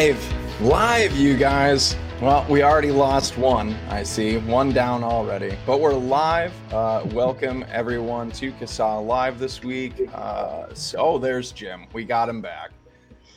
Live, live, you guys. Well, we already lost one, I see. One down already. But we're live. Uh, welcome, everyone, to CASAA Live this week. Uh, so, oh, there's Jim. We got him back.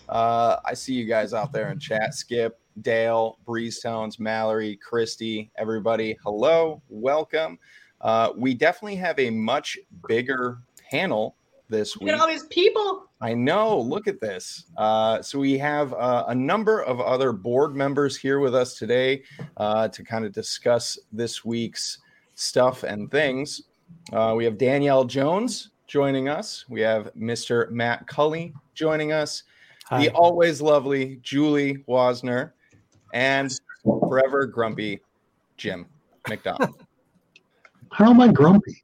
Uh, I see you guys out there in chat. Skip, Dale, Breeze Tones, Mallory, Christy, everybody. Hello, welcome. Uh, we definitely have a much bigger panel this week. Look at all these people. I know. Look at this. Uh, so we have uh, a number of other board members here with us today uh, to kind of discuss this week's stuff and things. Uh, we have Danielle Jones joining us. We have Mr. Matt Cully joining us. Hi. The always lovely Julie Woessner, and forever grumpy Jim McDonald. How am I grumpy?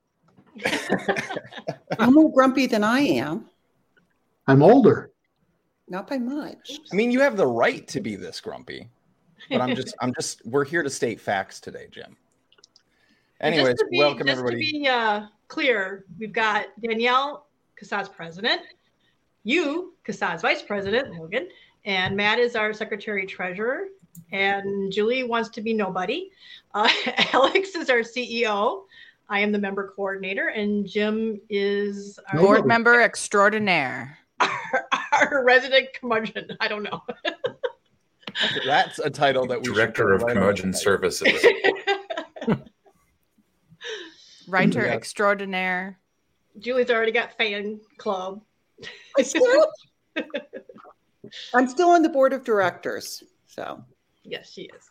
I'm more grumpy than I am. I'm older. Not by much. I mean, you have the right to be this grumpy, but I'm just, I'm just, we're here to state facts today, Jim. Anyways, be, welcome just everybody. to be uh, clear, we've got Danielle, CASAA's president, you, CASAA's vice president, Logan, and Matt is our secretary treasurer, and Julie wants to be nobody. Uh, Alex is our CEO. I am the member coordinator, and Jim is our board member extraordinaire. Our, our resident curmudgeon. I don't know. That's a title that we director of curmudgeon services. Writer yes. extraordinaire. Julie's already got fan club. I still, I'm still on the board of directors. So yes, she is.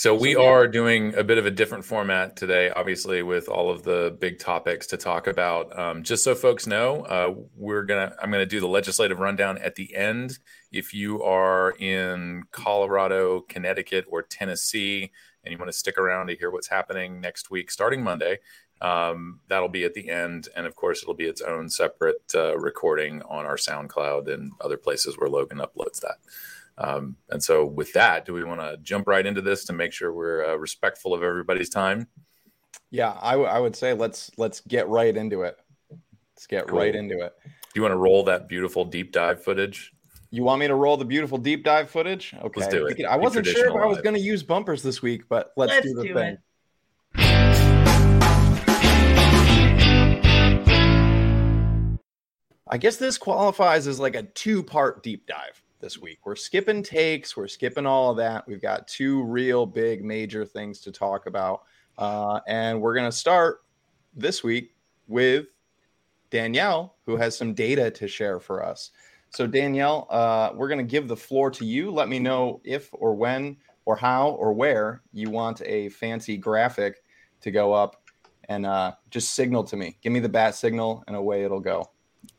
So we are doing a bit of a different format today, obviously, with all of the big topics to talk about. Um, just so folks know, uh, we're gonna I'm gonna do the legislative rundown at the end. If you are in Colorado, Connecticut, or Tennessee, and you want to stick around to hear what's happening next week, starting Monday, um, that'll be at the end, and of course, it'll be its own separate uh, recording on our SoundCloud and other places where Logan uploads that. Um, and so, with that, do we want to jump right into this to make sure we're uh, respectful of everybody's time? Yeah, I, w- I would say let's let's get right into it. Let's get cool. right into it. Do you want to roll that beautiful deep dive footage? You want me to roll the beautiful deep dive footage? Okay, let's do it. I wasn't sure if I was going to use bumpers this week, but let's, let's do the do thing. It. I guess this qualifies as like a two part deep dive this week. We're skipping takes, we're skipping all of that. We've got two real big major things to talk about. Uh, and we're going to start this week with Danielle, who has some data to share for us. So, Danielle, uh, we're going to give the floor to you. Let me know if or when or how or where you want a fancy graphic to go up and uh, just signal to me. Give me the bat signal, and away it'll go.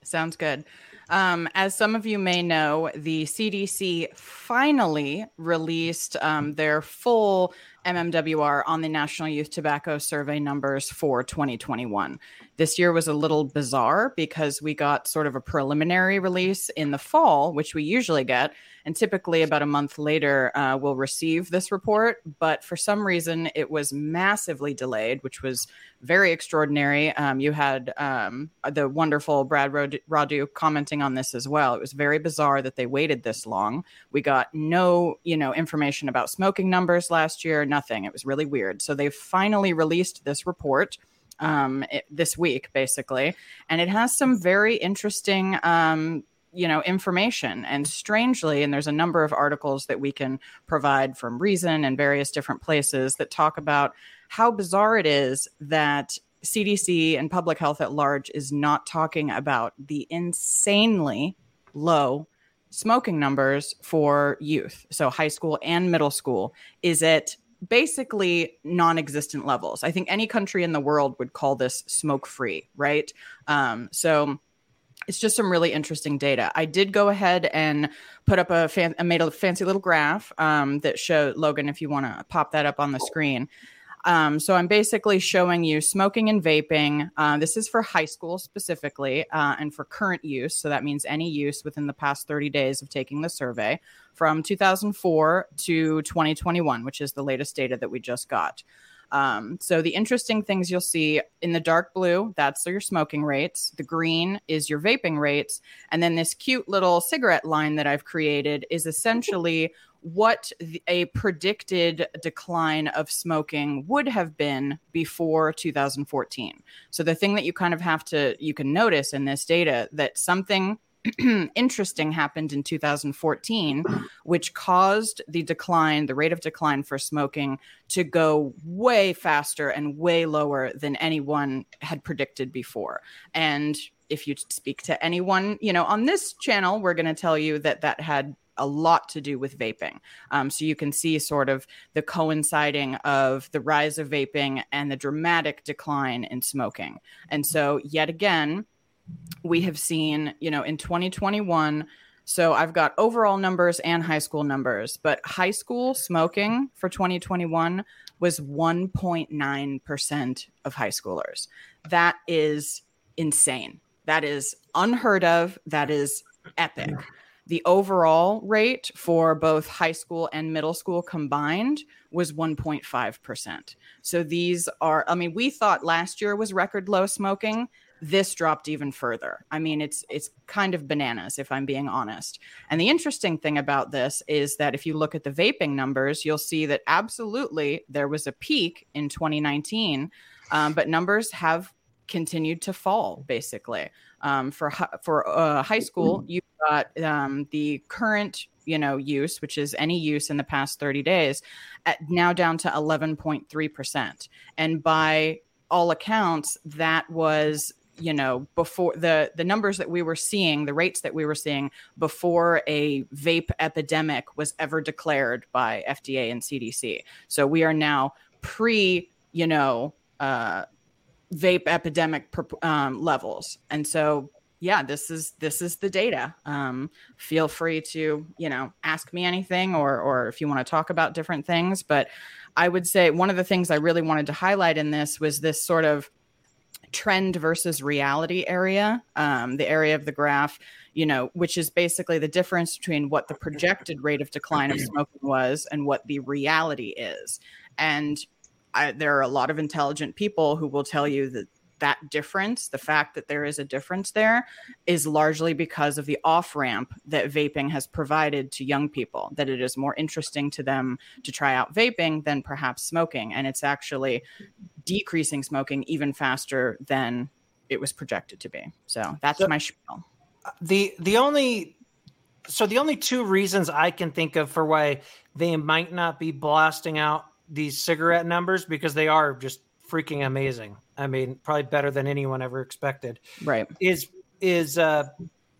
Sounds good. Um, as some of you may know, the CDC finally released um, their full MMWR on the National Youth Tobacco Survey numbers for 2021. This year was a little bizarre because we got sort of a preliminary release in the fall, which we usually get. And typically, about a month later, uh, we'll receive this report. But for some reason, it was massively delayed, which was very extraordinary. Um, you had um, the wonderful Brad Rodu commenting on this as well. It was very bizarre that they waited this long. We got no, you know, information about smoking numbers last year. Nothing. It was really weird. So they finally released this report um, it, this week, basically, and it has some very interesting um, you know information. And strangely and there's a number of articles that we can provide from reason and various different places that talk about how bizarre it is that CDC and public health at large is not talking about the insanely low smoking numbers for youth. So high school and middle school. Is it basically non-existent levels i think any country in the world would call this smoke free right um, so it's just some really interesting data. I did go ahead and put up a fan, made a fancy little graph um, that showed Logan, if you want to pop that up on the screen. Um, so I'm basically showing you smoking and vaping. Uh, this is for high school specifically uh, and for current use. So that means any use within the past 30 days of taking the survey from 2004 to 2021, which is the latest data that we just got. Um, so the interesting things you'll see in the dark blue, that's your smoking rates. The green is your vaping rates. And then this cute little cigarette line that I've created is essentially what a predicted decline of smoking would have been before 2014. So the thing that you kind of have to you can notice in this data that something interesting happened in 2014, which caused the decline, the rate of decline for smoking to go way faster and way lower than anyone had predicted before. And if you speak to anyone, you know, on this channel, we're going to tell you that that had a lot to do with vaping. Um, so you can see sort of the coinciding of the rise of vaping and the dramatic decline in smoking. And so, yet again, we have seen, you know, in 2021. So I've got overall numbers and high school numbers, but high school smoking for 2021 was 1.9% of high schoolers. That is insane. That is unheard of. That is epic. The overall rate for both high school and middle school combined was 1.5%. So these are, I mean, we thought last year was record low smoking this dropped even further. I mean, it's it's kind of bananas if I'm being honest. And the interesting thing about this is that if you look at the vaping numbers, you'll see that absolutely there was a peak in 2019, um, but numbers have continued to fall. Basically, um, for for uh, high school, you've got um, the current you know use which is any use in the past 30 days at now down to 11.3% and by all accounts that was you know before the the numbers that we were seeing the rates that we were seeing before a vape epidemic was ever declared by FDA and CDC so we are now pre you know uh vape epidemic um, levels. And so yeah this is this is the data. Um, feel free to you know ask me anything or or if you want to talk about different things. But i would say one of the things i really wanted to highlight in this was this sort of trend versus reality area, um, the area of the graph, you know, which is basically the difference between what the projected rate of decline of smoking was and what the reality is. And I, there are a lot of intelligent people who will tell you that that difference, the fact that there is a difference there, is largely because of the off ramp that vaping has provided to young people, that it is more interesting to them to try out vaping than perhaps smoking. And it's actually decreasing smoking even faster than it was projected to be. So that's so, my spiel. The the only so the only two reasons I can think of for why they might not be blasting out these cigarette numbers because they are just freaking amazing. I mean, probably better than anyone ever expected. Right. Is is uh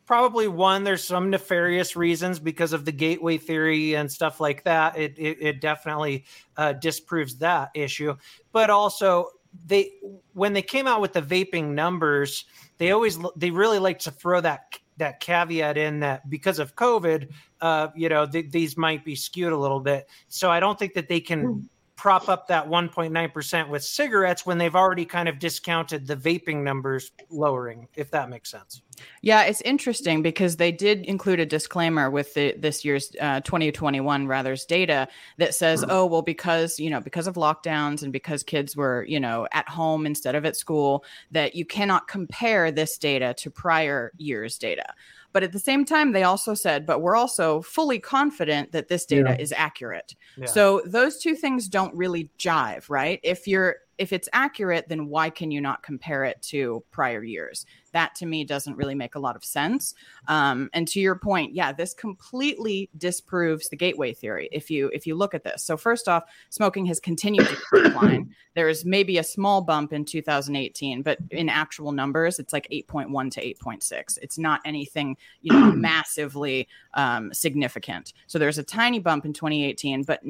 probably one there's some nefarious reasons because of the gateway theory and stuff like that it it, it definitely uh, disproves that issue but also they when they came out with the vaping numbers they always they really like to throw that that caveat in that because of covid uh, you know th- these might be skewed a little bit so i don't think that they can hmm prop up that 1.9% with cigarettes when they've already kind of discounted the vaping numbers lowering, if that makes sense. Yeah, it's interesting because they did include a disclaimer with the, this year's uh, 2021 rather's data that says, oh, well, because, you know, because of lockdowns and because kids were, you know, at home instead of at school, that you cannot compare this data to prior year's data. But at the same time, they also said, but we're also fully confident that this data yeah. is accurate. Yeah. So those two things don't really jive, right? If you're if it's accurate, then why can you not compare it to prior years? That to me doesn't really make a lot of sense. Um, and to your point, yeah, this completely disproves the gateway theory. If you if you look at this, so first off, smoking has continued to decline. there is maybe a small bump in 2018, but in actual numbers, it's like 8.1 to 8.6. It's not anything you know massively um, significant. So there's a tiny bump in 2018, but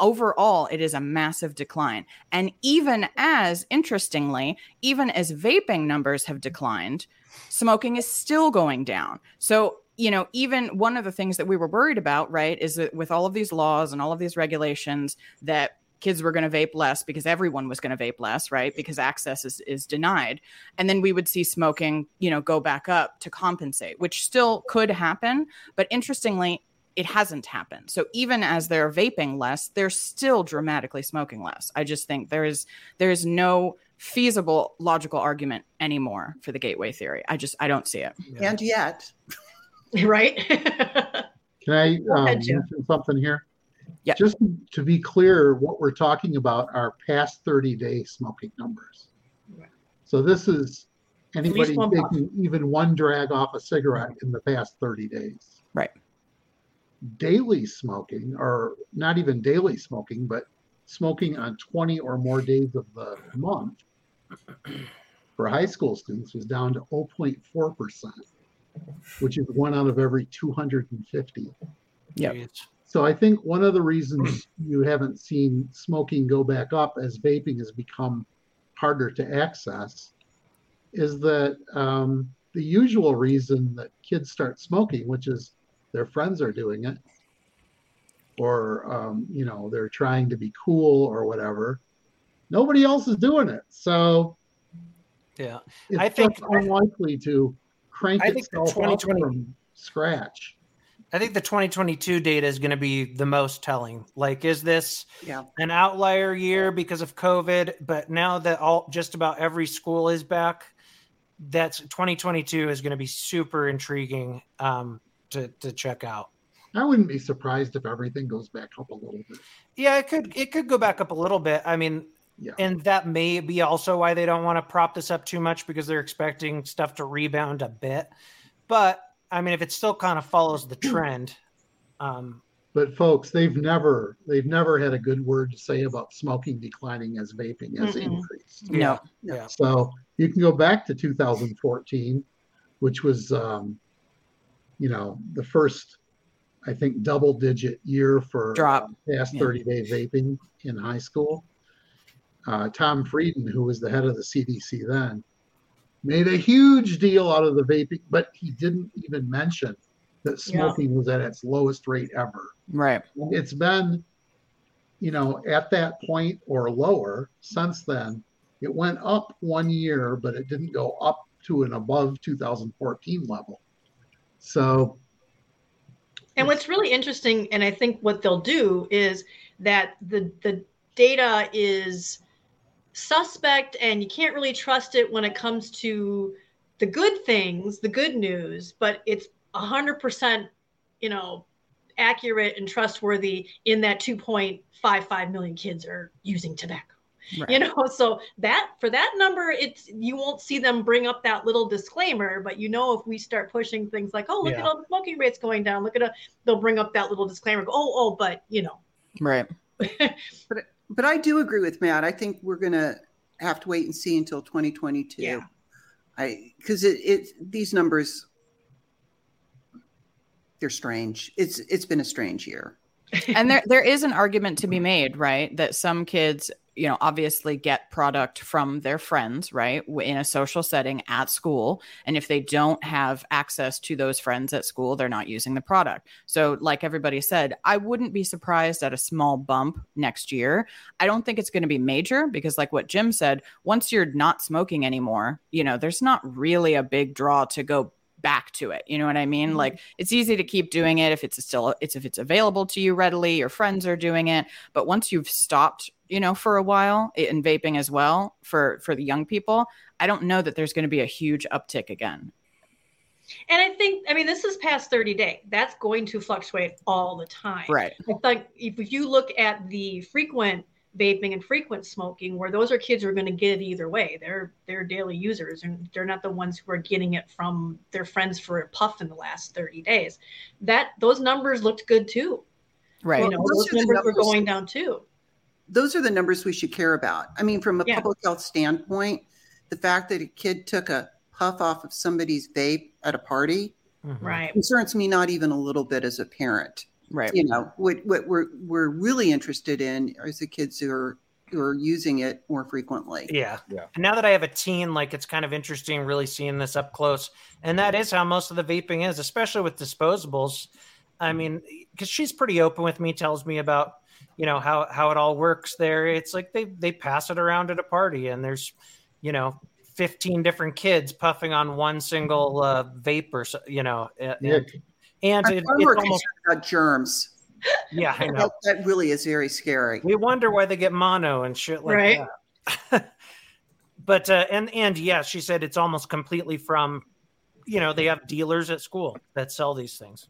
overall it is a massive decline. And even as interestingly even as vaping numbers have declined smoking is still going down. So you know even one of the things that we were worried about right is that with all of these laws and all of these regulations that kids were going to vape less because everyone was going to vape less right because access is, is denied. And then we would see smoking you know go back up to compensate which still could happen. But interestingly it hasn't happened. So even as they're vaping less, they're still dramatically smoking less. I just think there is there is no feasible logical argument anymore for the gateway theory. I just I don't see it. Yeah. And yet, right? Can I Go um, ahead, mention something here? Yeah. Just to be clear, what we're talking about are past 30 day smoking numbers. Right. So this is anybody one puff. taking even one drag off a cigarette in the past 30 days. Right. Daily smoking, or not even daily smoking, but smoking on 20 or more days of the month for high school students was down to 0.4%, which is one out of every 250. Yeah. So I think one of the reasons you haven't seen smoking go back up as vaping has become harder to access is that um, the usual reason that kids start smoking, which is their friends are doing it, or um, you know they're trying to be cool or whatever. Nobody else is doing it, so Yeah. it's I think- just unlikely to crank I think the itself up 2020 from scratch. I think the 2022 data is going to be the most telling. Like, is this Yeah. an outlier year because of COVID? But now that all just about every school is back, that's 2022 is going to be super intriguing um, to to check out. I wouldn't be surprised if everything goes back up a little bit. Yeah, it could it could go back up a little bit. I mean, Yeah. and that may be also why they don't want to prop this up too much because they're expecting stuff to rebound a bit. But I mean, if it still kind of follows the trend, um, But folks, they've never they've never had a good word to say about smoking declining as vaping has Mm-mm. increased. No. yeah, So you can go back to 2014, which was um, you know the first I think double digit year for Drop. uh, past Yeah. 30 day vaping in high school. Uh, Tom Frieden, who was the head of the CDC then, made a huge deal out of the vaping, but he didn't even mention that Yeah. smoking was at its lowest rate ever Right. it's been you know at that point or lower since then it went up one year but it didn't go up to an above 2014 level so And what's really interesting, and I think what they'll do is that the the data is suspect, and you can't really trust it when it comes to the good things, the good news. But it's hundred percent, you know, accurate and trustworthy in that 2.55 million kids are using tobacco Right. you know so that for that number it's you won't see them bring up that little disclaimer but you know if we start pushing things like oh look at all the smoking rates going down look at a they'll bring up that little disclaimer go, oh oh but you know Right. But but I do agree with Matt. I think we're going to have to wait and see until 2022. Yeah. I because it, it these numbers they're strange. It's it's been a strange year. and there there is an argument to be made, right? That some kids, you know, obviously get product from their friends, right, in a social setting at school, and if they don't have access to those friends at school, they're not using the product. So, like everybody said, I wouldn't be surprised at a small bump next year. I don't think it's going to be major because, like what Jim said, once you're not smoking anymore, you know, there's not really a big draw to go back to it. You know what I mean? Mm-hmm. Like it's easy to keep doing it if it's still it's if it's available to you readily, your friends are doing it, but once you've stopped, you know, for a while in vaping as well for for the young people, I don't know that there's going to be a huge uptick again. and i think i mean this is past 30 day that's going to fluctuate all the time Right. I think if you look at the frequent vaping and frequent smoking, where those are kids who are going to get it either way, they're they're daily users and they're not the ones who are getting it from their friends for a puff in the last 30 days. That those numbers looked good too. Right. You know, those those are the numbers were going down too. Those are the numbers we should care about. I mean, from a Yeah. public health standpoint, the fact that a kid took a puff off of somebody's vape at a party mhm. Right. concerns me not even a little bit as a parent. Right. You know, what what we're we're really interested in is the kids who are who are using it more frequently. Yeah. Yeah. And now that I have a teen, like it's kind of interesting really seeing this up close. And that is how most of the vaping is, especially with disposables. I mean, because she's pretty open with me, tells me about, you know, how how it all works there. It's like they they pass it around at a party and there's, you know, 15 different kids puffing on one single uh, vape or so, you know, Yeah. and, and it, it's almost about germs. yeah, I know. That, that really is very scary. We wonder why they get mono and shit like Right. that. but uh, and and yeah, she said it's almost completely from, you know, they have dealers at school that sell these things.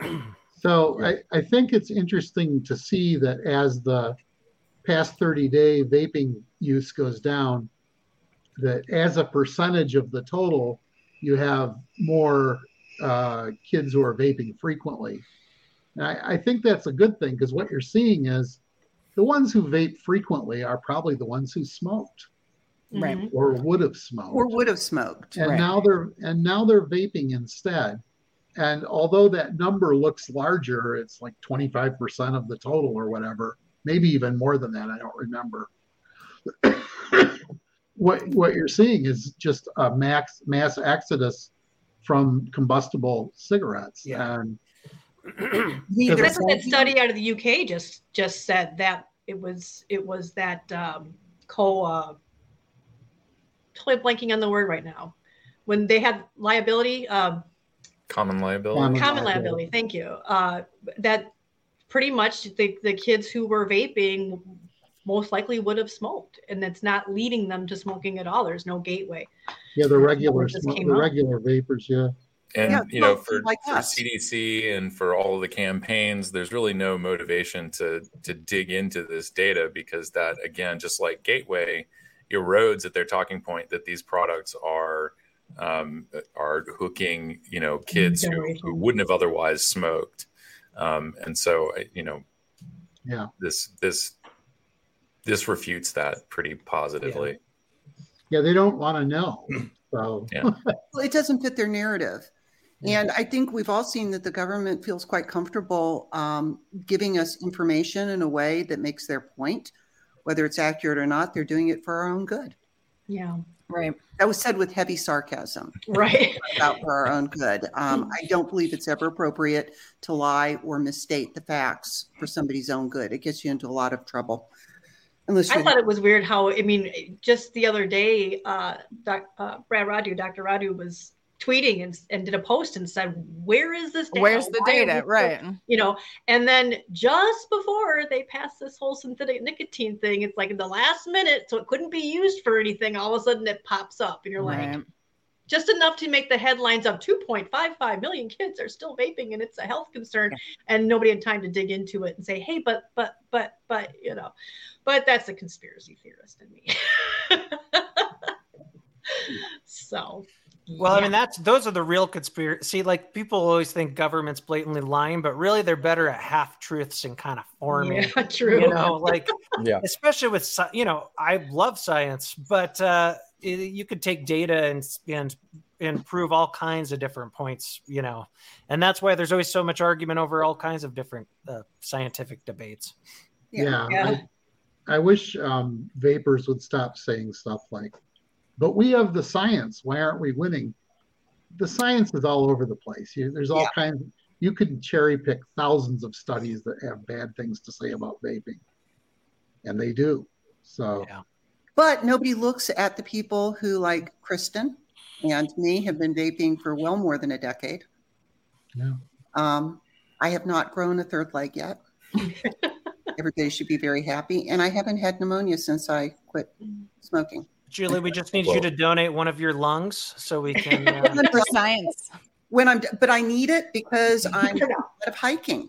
So I, I think it's interesting to see that as the past 30 day vaping use goes down, that as a percentage of the total, you have more uh, kids who are vaping frequently. And I, I think that's a good thing because what you're seeing is the ones who vape frequently are probably the ones who smoked Right. Or would have smoked Or would have smoked. and Right. now they're and now they're vaping instead and although that number looks larger it's like 25% of the total or whatever maybe even more than that i don't remember what what you're seeing is just a max mass exodus from combustible cigarettes Yeah. and Neither That's what study out of the UK just just said that it was it was that um, co. Uh, totally blanking on the word right now. When they had liability, um, Common liability. Common- common liability. liability. Thank you. Uh, that pretty much the the kids who were vaping most likely would have smoked, and it's not leading them to smoking at all. There's no gateway. yeah the regular the up. regular vapors yeah And Yeah, you know, for, like for. CDC and for all of the campaigns, there's really no motivation to to dig into this data because that again, just like Gateway, erodes at their talking point that these products are um, are hooking you know kids who, who wouldn't have otherwise smoked, um, and so you know yeah this this this refutes that pretty positively. yeah they don't want to know so Yeah. Well, it doesn't fit their narrative. And I think we've all seen that the government feels quite comfortable um, giving us information in a way that makes their point. Whether it's accurate or not, they're doing it for our own good. Yeah. Right. That was said with heavy sarcasm Right. about for our own good. Um, I don't believe it's ever appropriate to lie or misstate the facts for somebody's own good. It gets you into a lot of trouble. Unless I thought it was weird how I mean, just the other day, uh, doc, uh, Brad Rodu, Dr. Rodu was tweeting and, and did a post and said, "Where is this data? Where's the Why data? Right. You know, and then just before they passed this whole synthetic nicotine thing, it's like in the last minute, so it couldn't be used for anything. All of a sudden, it pops up, and you're like, just enough to make the headlines of 2.55 million kids are still vaping and it's a health concern and nobody had time to dig into it and say hey but but but but you know but that's a conspiracy theorist in me so Well, I mean, that's those are the real conspiracy. See, like people always think government's blatantly lying, but really they're better at half truths and kind of forming. yeah, true You know, like Yeah. especially with you know, I love science, but uh, it, you could take data and and and prove all kinds of different points. You know, and that's why there's always so much argument over all kinds of different uh, scientific debates. Yeah. Yeah. I, I wish um, vapors would stop saying stuff like, but we have the science. Why aren't we winning? The science is all over the place. You, there's all Yeah. kinds. You could cherry pick thousands of studies that have bad things to say about vaping, and they do. So Yeah. But nobody looks at the people who, like Kristen and me, have been vaping for well more than a decade. Yeah. Um, I have not grown a third leg yet. Everybody should be very happy. And I haven't had pneumonia since I quit smoking. Julie, we just need Well- you to donate one of your lungs so we can. Uh, For science. When I'm, but I need it because I'm a lot of hiking.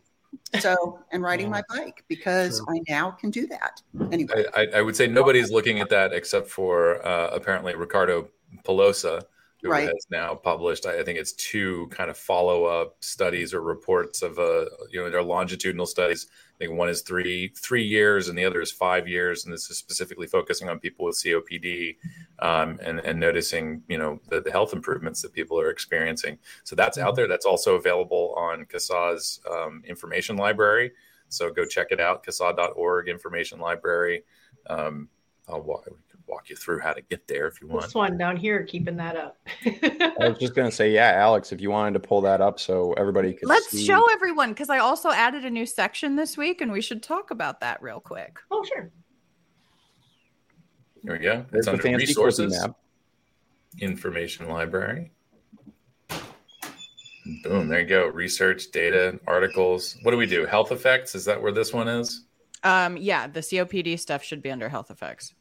So, and riding my bike because True. I now can do that. Anyway, I, I, I would say nobody's looking at that except for uh, apparently Riccardo Polosa, who Right. has now published, I I think it's two kind of follow up studies or reports of, uh, you know, their longitudinal studies. I think one is three three years and the other is five years, and this is specifically focusing on people with COPD um, and and noticing, you know, the, the health improvements that people are experiencing. So that's out there. That's also available on CASAA's um, information library. So go check it out, CASAA.org information library. Um, I'll walk, walk you through how to get there if you want. this one down here keeping that up I was just gonna say, yeah, Alex, if you wanted to pull that up so everybody could Let's see. show everyone because I also added a new section this week and we should talk about that real quick. oh sure Here we go. There's It's the under fancy resources, cookie map. information library. Boom, there you go. Research, data, articles. What do we do? Health effects? Is that where this one is? Um, yeah, the COPD stuff should be under health effects.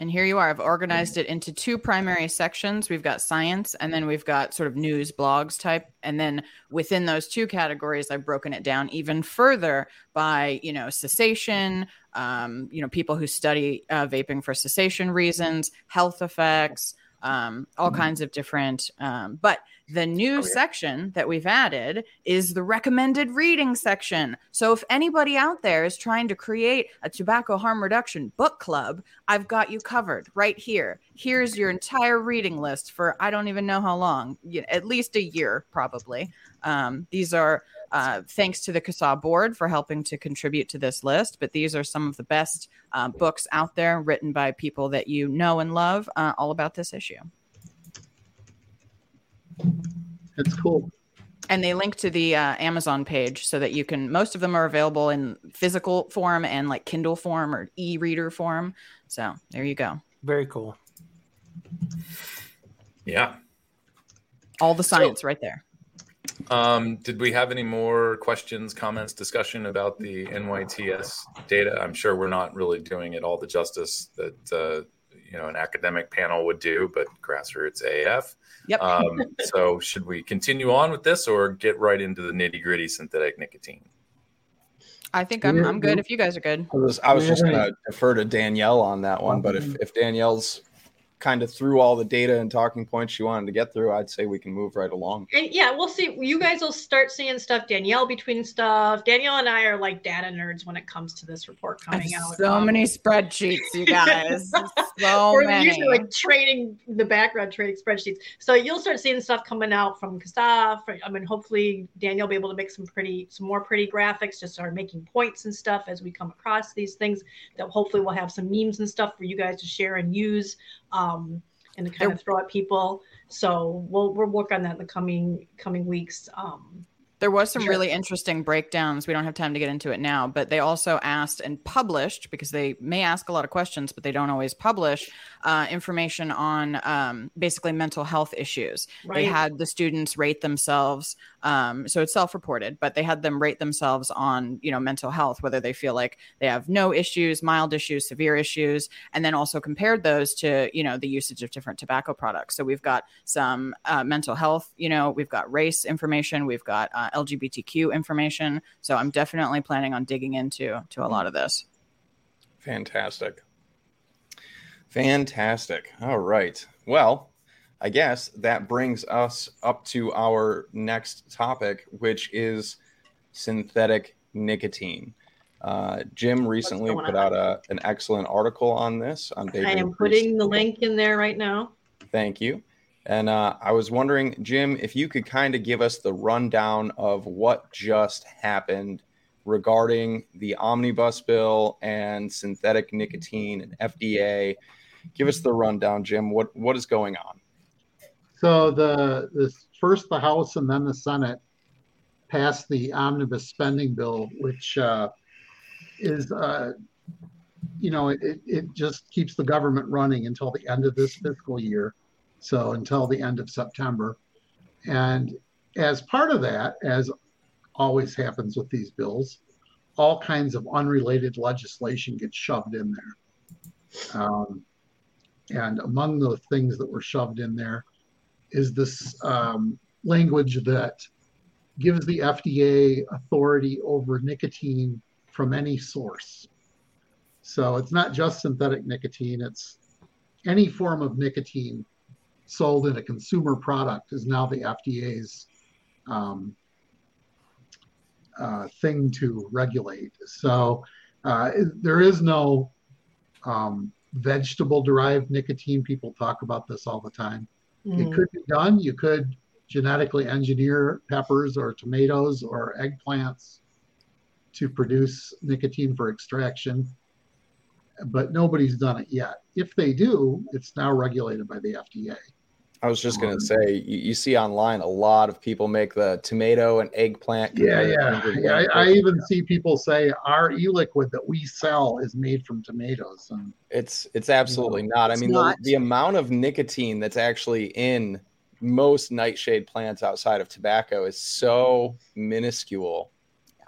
And here you are. I've organized it into two primary sections. We've got science and then we've got sort of news blogs type. And then within those two categories, I've broken it down even further by, you know, cessation, um, you know, people who study uh, vaping for cessation reasons, health effects, um, all mm-hmm. kinds of different. Um, but the new oh, yeah. section that we've added is the recommended reading section. So if anybody out there is trying to create a tobacco harm reduction book club, I've got you covered right here. Here's your entire reading list for I don't even know how long, at least a year probably. Um, these are uh, thanks to the CASAA board for helping to contribute to this list. But these are some of the best uh, books out there written by people that you know and love uh, all about this issue. That's cool. And they link to the uh, Amazon page so that you can, most of them are available in physical form and like Kindle form or e reader form. So there you go. Very cool. Yeah. All the science so, right there. Um, did we have any more questions, comments, discussion about the NYTS data? I'm sure we're not really doing it all the justice that uh, you know an academic panel would do, but grassroots AF. Yep. Um, so should we continue on with this or get right into the nitty gritty synthetic nicotine? I think I'm, I'm good if you guys are good. I was, I was just going to defer to Danielle on that one, but if, if Danielle's kind of through all the data and talking points you wanted to get through, I'd say we can move right along. And yeah, we'll see. You guys will start seeing stuff. Danielle between stuff. Danielle and I are like data nerds when it comes to this report coming out. So um, many spreadsheets, you guys. so We're many. usually like trading the background, trading spreadsheets. So you'll start seeing stuff coming out from CASAA. I mean, hopefully Danielle will be able to make some pretty, some more pretty graphics, just start making points and stuff as we come across these things. That hopefully we'll have some memes and stuff for you guys to share and use um, and to kind of throw at people. So we'll we'll work on that in the coming coming weeks. Um, there was some sure. really interesting breakdowns. We don't have time to get into it now, but they also asked and published because they may ask a lot of questions, but they don't always publish uh, information on um, basically mental health issues. Right. They had the students rate themselves, um, so it's self-reported, but they had them rate themselves on you know mental health, whether they feel like they have no issues, mild issues, severe issues, and then also compared those to you know the usage of different tobacco products. So we've got some uh, mental health, you know, we've got race information, we've got uh, LGBTQ information. So I'm definitely planning on digging into to a lot of this. Fantastic. Fantastic. All right. Well, I guess that brings us up to our next topic, which is synthetic nicotine. Uh, Jim recently put out a, an excellent article on this. On I am putting the link in there right now. Thank you. And uh, I was wondering, Jim, if you could kind of give us the rundown of what just happened regarding the omnibus bill and synthetic nicotine and FDA. Give us the rundown, Jim. What what is going on? So the this first the House and then the Senate passed the omnibus spending bill, which uh, is uh, you know it, it just keeps the government running until the end of this fiscal year so until the end of September. And as part of that, as always happens with these bills, all kinds of unrelated legislation gets shoved in there. Um, and among the things that were shoved in there is this um, language that gives the FDA authority over nicotine from any source. So it's not just synthetic nicotine, it's any form of nicotine sold in a consumer product is now the FDA's um, uh, thing to regulate. So uh, there is no um, vegetable derived nicotine. People talk about this all the time. Mm. It could be done. You could genetically engineer peppers or tomatoes or eggplants to produce nicotine for extraction, but nobody's done it yet. If they do, it's now regulated by the FDA. I was just gonna um, say, you, you, see online a lot of people make the tomato and eggplant. Yeah, yeah, yeah. I, I, even see people say our e-liquid that we sell is made from tomatoes. And, it's it's absolutely not. I mean, not. The, the amount of nicotine that's actually in most nightshade plants outside of tobacco is so minuscule.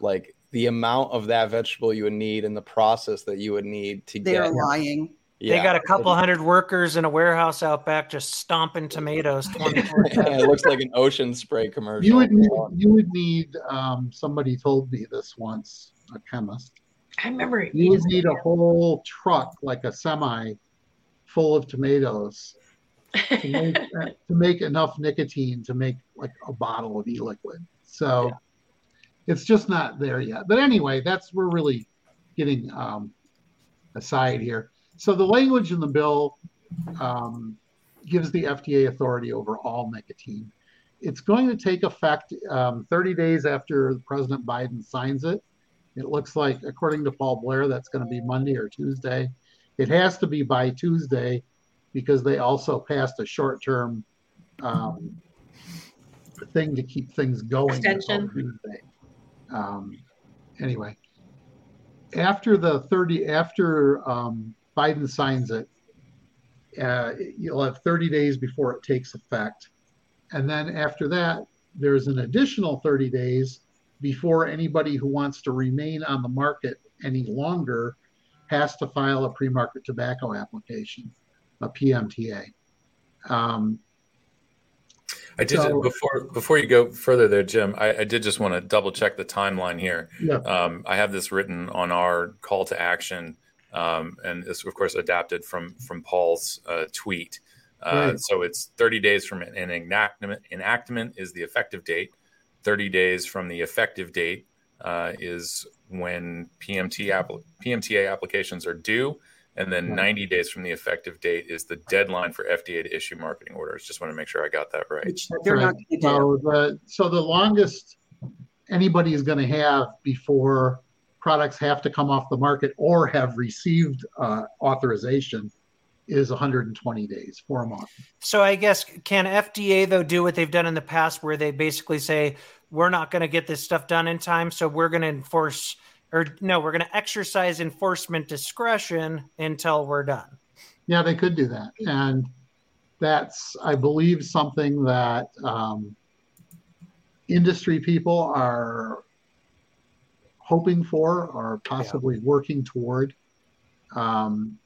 Like the amount of that vegetable you would need and the process that you would need to They're get. They're lying. Yeah. They got a couple hundred workers in a warehouse out back just stomping tomatoes. it looks like an ocean spray commercial. You would need, you would need um, somebody told me this once, a chemist. I remember you would need a whole truck, like a semi, full of tomatoes to make, to make enough nicotine to make like a bottle of e-liquid. So yeah. it's just not there yet. But anyway, that's we're really getting um, aside here. So the language in the bill um, gives the FDA authority over all nicotine. It's going to take effect um, 30 days after President Biden signs it. It looks like, according to Paul Blair, that's going to be Monday or Tuesday. It has to be by Tuesday because they also passed a short-term um, thing to keep things going. Extension. Tuesday. Um, anyway, after the 30, after um, Biden signs it, uh, you'll have 30 days before it takes effect. And then after that, there's an additional 30 days before anybody who wants to remain on the market any longer has to file a pre-market tobacco application, a PMTA. Um, I did so, before before you go further there, Jim. I, I did just want to double check the timeline here. Yeah. Um, I have this written on our call to action um, and this, of course, adapted from from Paul's uh, tweet. Uh, right. So it's 30 days from an enactment. Enactment is the effective date. 30 days from the effective date uh, is when PMT app- PMTA applications are due, and then 90 days from the effective date is the deadline for FDA to issue marketing orders. Just want to make sure I got that right. They're right. not so the so the longest anybody is going to have before products have to come off the market or have received uh, authorization is 120 days, four months. So I guess can FDA though do what they've done in the past, where they basically say we're not going to get this stuff done in time, so we're going to enforce, or no, we're going to exercise enforcement discretion until we're done. Yeah, they could do that, and that's I believe something that um, industry people are hoping for or possibly yeah. working toward. Um,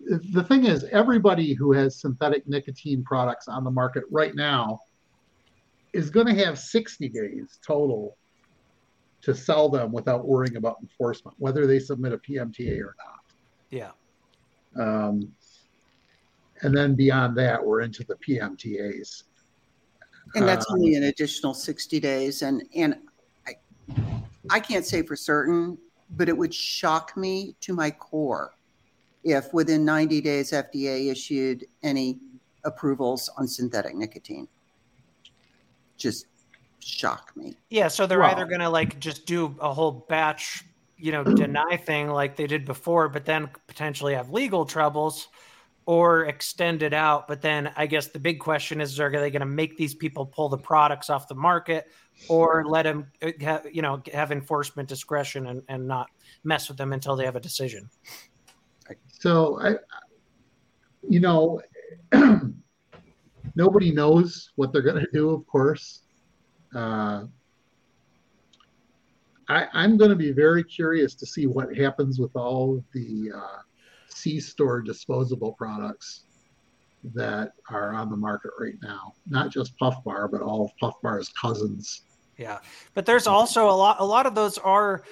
the thing is, everybody who has synthetic nicotine products on the market right now is going to have 60 days total to sell them without worrying about enforcement, whether they submit a PMTA or not. Yeah. Um, and then beyond that, we're into the PMTAs. And that's um, only an additional 60 days. And, and I, I can't say for certain, but it would shock me to my core if within 90 days FDA issued any approvals on synthetic nicotine. Just shock me. Yeah, so they're either going to like just do a whole batch, you know, deny thing like they did before, but then potentially have legal troubles or extend it out. But then I guess the big question is: Are they going to make these people pull the products off the market, or let them, uh, you know, have enforcement discretion and, and not mess with them until they have a decision? So I, you know, nobody knows what they're going to do. Of course. Uh, I, I'm going to be very curious to see what happens with all the uh, C-store disposable products that are on the market right now. Not just Puff Bar, but all of Puff Bar's cousins. Yeah, but there's also a lot. A lot of those are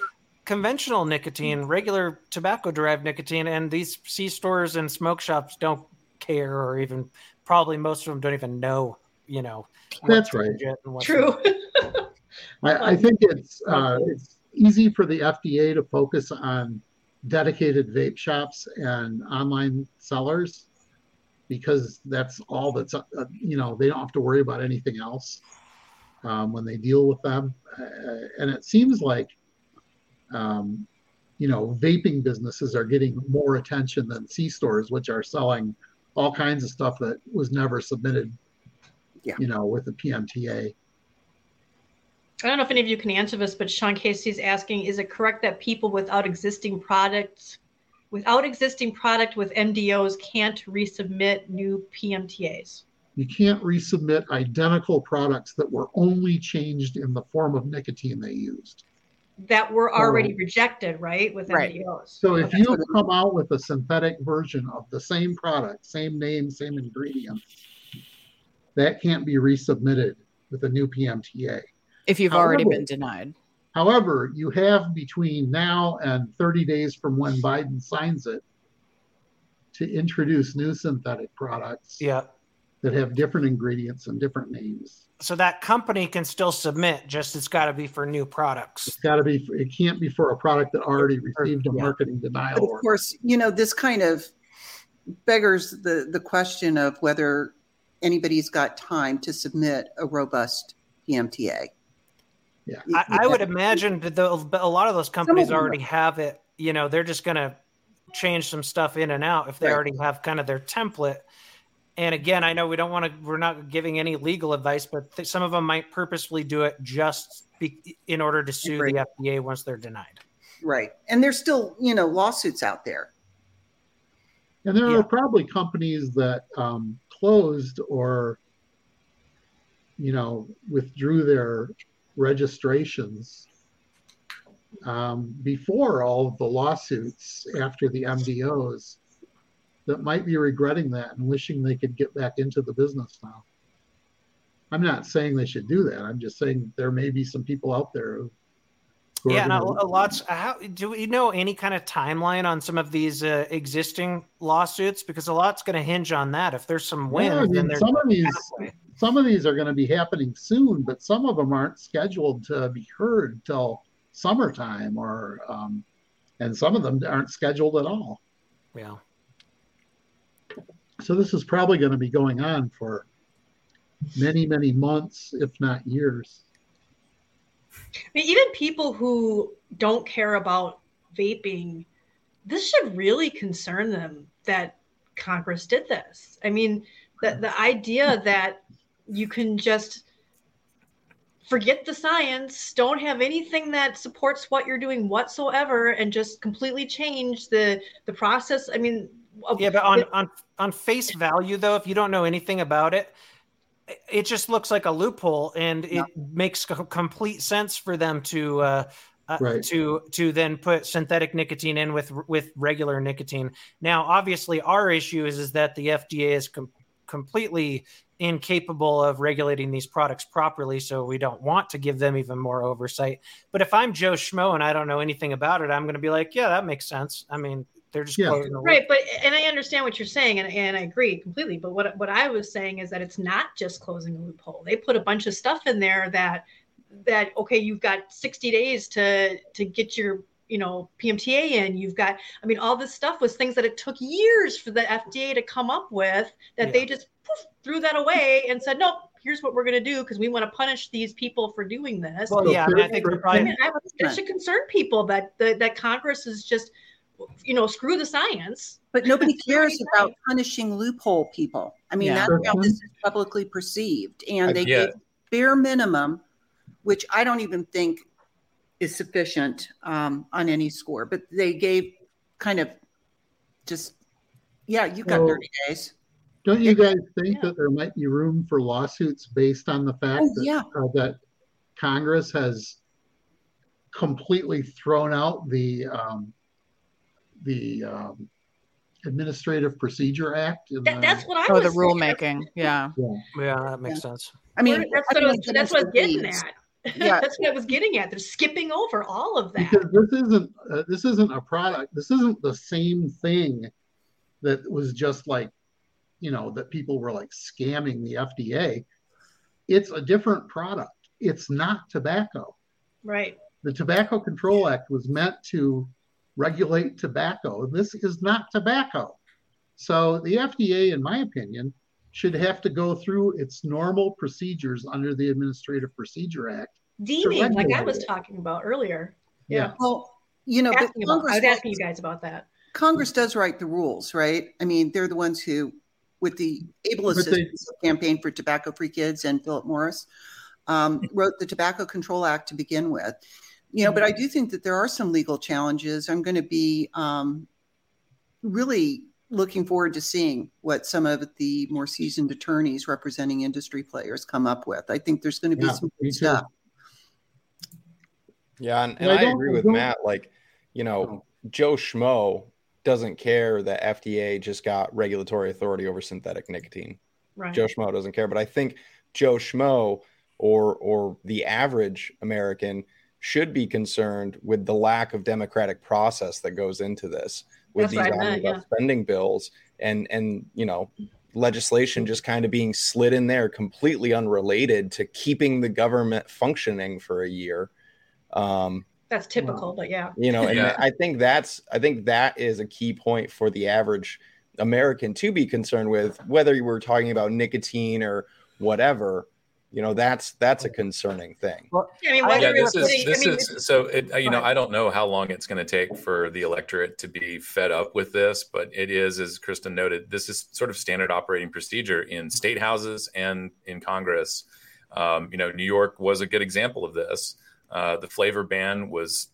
conventional nicotine, regular tobacco-derived nicotine, and these C stores and smoke shops don't care, or even probably most of them don't even know. You know, that's right. True. I, I, think it's uh, it's easy for the FDA to focus on dedicated vape shops and online sellers because that's all that's uh, you know they don't have to worry about anything else um, when they deal with them uh, and it seems like um, you know vaping businesses are getting more attention than c stores which are selling all kinds of stuff that was never submitted Yeah. You know, with the PMTA. I don't know if any of you can answer this, but Sean Casey's asking: Is it correct that people without existing products, without existing product with MDOs, can't resubmit new PMTAs? You can't resubmit identical products that were only changed in the form of nicotine they used. That were already rejected, right, with Right. MDOs. So if Okay. you come out with a synthetic version of the same product, same name, same ingredients, that can't be resubmitted with a new PMTA. If you've already been denied. However, you have between now and 30 days from when Biden signs it to introduce new synthetic products Yeah. that have different ingredients and different names. So that company can still submit, just it's got to be for new products. It's got to be, it can't be for a product that already received a Yeah. marketing denial But of order. course, you know, this kind of beggars the, the question of whether anybody's got time to submit a robust PMTA. Yeah. I, I would imagine that the, a lot of those companies them are. already have it. You know, they're just going to change some stuff in and out if they Right. already have kind of their template. And again, I know we don't want to. We're not giving any legal advice, but th- some of them might purposefully do it just be, in order to sue Right. the FDA once they're denied. Right. And there's still, you know, lawsuits out there. And there Yeah. are probably companies that um, closed or, you know, withdrew their registrations um, before all of the lawsuits after the MDOs that might be regretting that and wishing they could get back into the business now. I'm not saying they should do that. I'm just saying there may be some people out there who, Yeah, and a, a lots. How do we know any kind of timeline on some of these uh, existing lawsuits? Because a lot's going to hinge on that. If there's some wins, Yeah, I then mean, there's some of these. Some of these are going to be happening soon, but some of them aren't scheduled to be heard till summertime, or um, and some of them aren't scheduled at all. yeah. So this is probably going to be going on for many, many months, if not years. I mean, even people who don't care about vaping, this should really concern them that Congress did this. I mean, the, the idea that you can just forget the science, don't have anything that supports what you're doing whatsoever, and just completely change the the process. I mean, Yeah, but on, on on face value, though, if you don't know anything about it, it- it just looks like a loophole, and it Yeah. makes co- complete sense for them to uh, uh, Right. to to then put synthetic nicotine in with with regular nicotine. Now, obviously, our issue is is that the FDA is com- completely incapable of regulating these products properly, so we don't want to give them even more oversight. But if I'm Joe Schmo and I don't know anything about it, I'm going to be like, yeah, that makes sense. I mean, they're just Yeah. closing the loop. right but and i understand what you're saying and, and i agree completely but what, what i was saying is that it's not just closing a loophole they put a bunch of stuff in there that that okay you've got 60 days to to get your you know pmta in you've got i mean all this stuff was things that it took years for the fda to come up with that Yeah. they just poof, threw that away and said nope here's what we're going to do because we want to punish these people for doing this Well, yeah, I mean, I think for- they're I mean, I, it should concern people that that, that Congress is just, you know, screw the science. But nobody cares about punishing loophole people. I mean, Yeah. that's how this is publicly perceived. And I- they yeah. gave bare minimum, which I don't even think is sufficient um, on any score, but they gave kind of just, yeah, you got Well, 30 days. Don't you guys think Yeah. that there might be room for lawsuits based on the fact Oh, that, yeah. uh, that Congress has completely thrown out the um, the um, Administrative Procedure Act? in That, the- that's what I Oh, was the rulemaking. Yeah. Yeah, that makes sense. I mean, that's I what I don't was, that's what I was getting at. Yeah. that's what I was getting at. They're skipping over all of that. because this isn't uh, this isn't a product. This isn't the same thing that was just like you know that people were like scamming the FDA. It's a different product. It's not tobacco. Right. The Tobacco Control Act was meant to regulate tobacco. This is not tobacco. So the FDA, in my opinion, should have to go through its normal procedures under the Administrative Procedure Act. Deeming, like I was talking about earlier. Yeah. Well, you know, but Asking about, I Congress, was asking you guys about that. Congress does write the rules, right? I mean, they're the ones who with the able But they- assistance campaign for tobacco free kids and Philip Morris, um, wrote the Tobacco Control Act to begin with. You know, but I do think that there are some legal challenges. I'm going to be um, really looking forward to seeing what some of the more seasoned attorneys representing industry players come up with. I think there's going to be Yeah, some good stuff. Yeah, and, and Yeah, I I, agree with Matt. Like, you know, Joe Schmo doesn't care that FDA just got regulatory authority over synthetic nicotine. Right. Joe Schmo doesn't care, but I think Joe Schmo or or the average American should be concerned with the lack of democratic process that goes into this with That's these meant, yeah. spending bills and and you know legislation just kind of being slid in there completely unrelated to keeping the government functioning for a year. Um, That's typical, but yeah. you know and Yeah. i think that's i think that is a key point for the average american to be concerned with whether you were talking about nicotine or whatever you know that's that's a concerning thing. I mean, I- whether yeah this is putting, this I mean, is so it, you know i don't know how long it's going to take for the electorate to be fed up with this but it is as kristen noted this is sort of standard operating procedure in state houses and in congress. Um, you know new york was a good example of this. Uh, the flavor ban was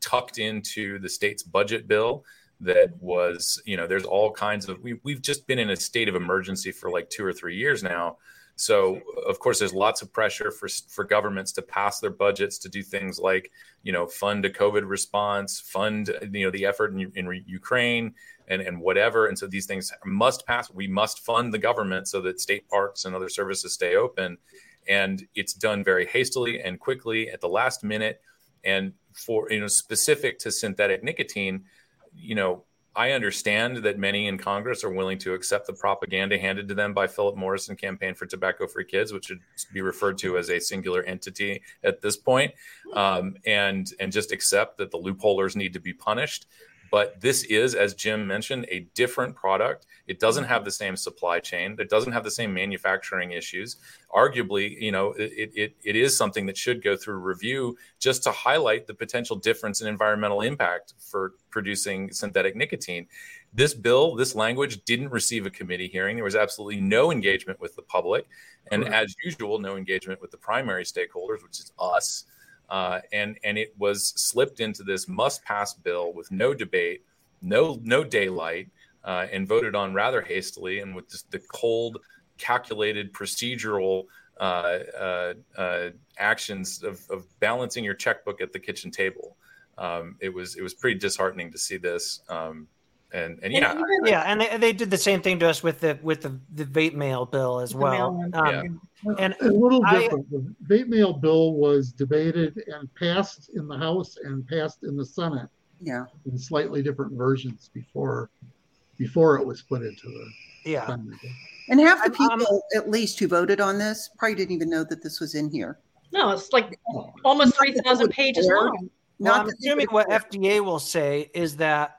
tucked into the state's budget bill that was you know there's all kinds of we, we've just been in a state of emergency for like two or three years now so of course, there's lots of pressure for for governments to pass their budgets to do things like you know fund a COVID response, fund you know the effort in, in Ukraine and and whatever. And so these things must pass. We must fund the government so that state parks and other services stay open. And it's done very hastily and quickly at the last minute. And for you know specific to synthetic nicotine, you know I understand that many in Congress are willing to accept the propaganda handed to them by Philip Morris and Campaign for Tobacco Free Kids, which should be referred to as a singular entity at this point, um, and and just accept that the loopholers need to be punished. But this is, as Jim mentioned, a different product. It doesn't have the same supply chain. It doesn't have the same manufacturing issues. Arguably, you know, it, it, it is something that should go through review just to highlight the potential difference in environmental impact for producing synthetic nicotine. This bill, this language didn't receive a committee hearing. There was absolutely no engagement with the public. And as usual, no engagement with the primary stakeholders, which is us. Uh, and and it was slipped into this must-pass bill with no debate, no no daylight, uh, and voted on rather hastily and with just the cold, calculated procedural uh, uh, uh, actions of, of balancing your checkbook at the kitchen table. Um, it was it was pretty disheartening to see this. Um, and and yeah, even Yeah, and they, they did the same thing to us with the with the, the vape mail bill as the well. mail-in. Um, And a little I- different. The vape mail bill was debated and passed in the House and passed in the Senate Yeah. in slightly different versions before before it was put into the yeah, spending bill. And half the I'm- I'm- people, at least, who voted on this probably didn't even know that this was in here. No, it's like almost three thousand pages long. Well, Not I'm assuming what FDA will say is that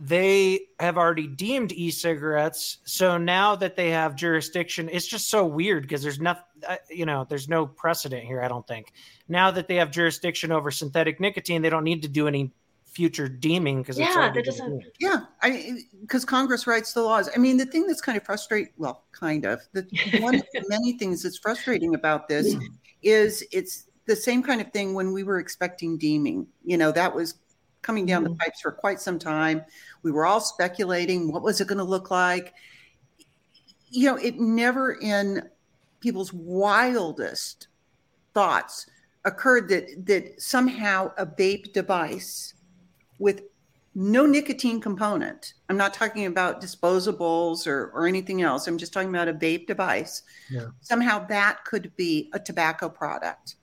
they have already deemed e-cigarettes. So now that they have jurisdiction, it's just so weird because there's nothing, uh, you know, there's no precedent here. I don't think. Now that they have jurisdiction over synthetic nicotine, they don't need to do any future deeming because it's Yeah, already that doesn't- Yeah, I because Congress writes the laws. I mean, the thing that's kind of frustrating, well, kind of, the one of the many things that's frustrating about this is it's the same kind of thing when we were expecting deeming. You know, that was coming down the mm-hmm. pipes for quite some time. We were all speculating what was it going to look like. You know, it never in people's wildest thoughts occurred that that somehow a vape device with no nicotine component. I'm not talking about disposables or, or anything else. I'm just talking about a vape device. Yeah. Somehow that could be a tobacco product.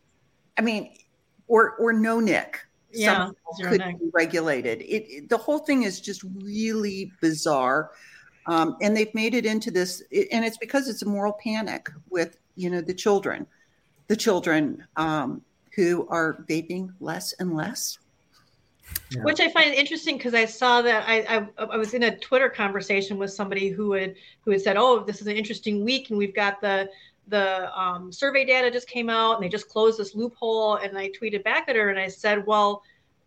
I mean, or or no nick. Yeah, somehow could nick. be regulated. It, it- the whole thing is just really bizarre, um, and they've made it into this. it- and it's because it's a moral panic with you know the children, the children um, who are vaping less and less. Yeah. which I find interesting because I saw that I, I I was in a Twitter conversation with somebody who had who had said, "Oh, this is an interesting week, and we've got the the um, survey data just came out, and they just closed this loophole." And I tweeted back at her and I said, "Well,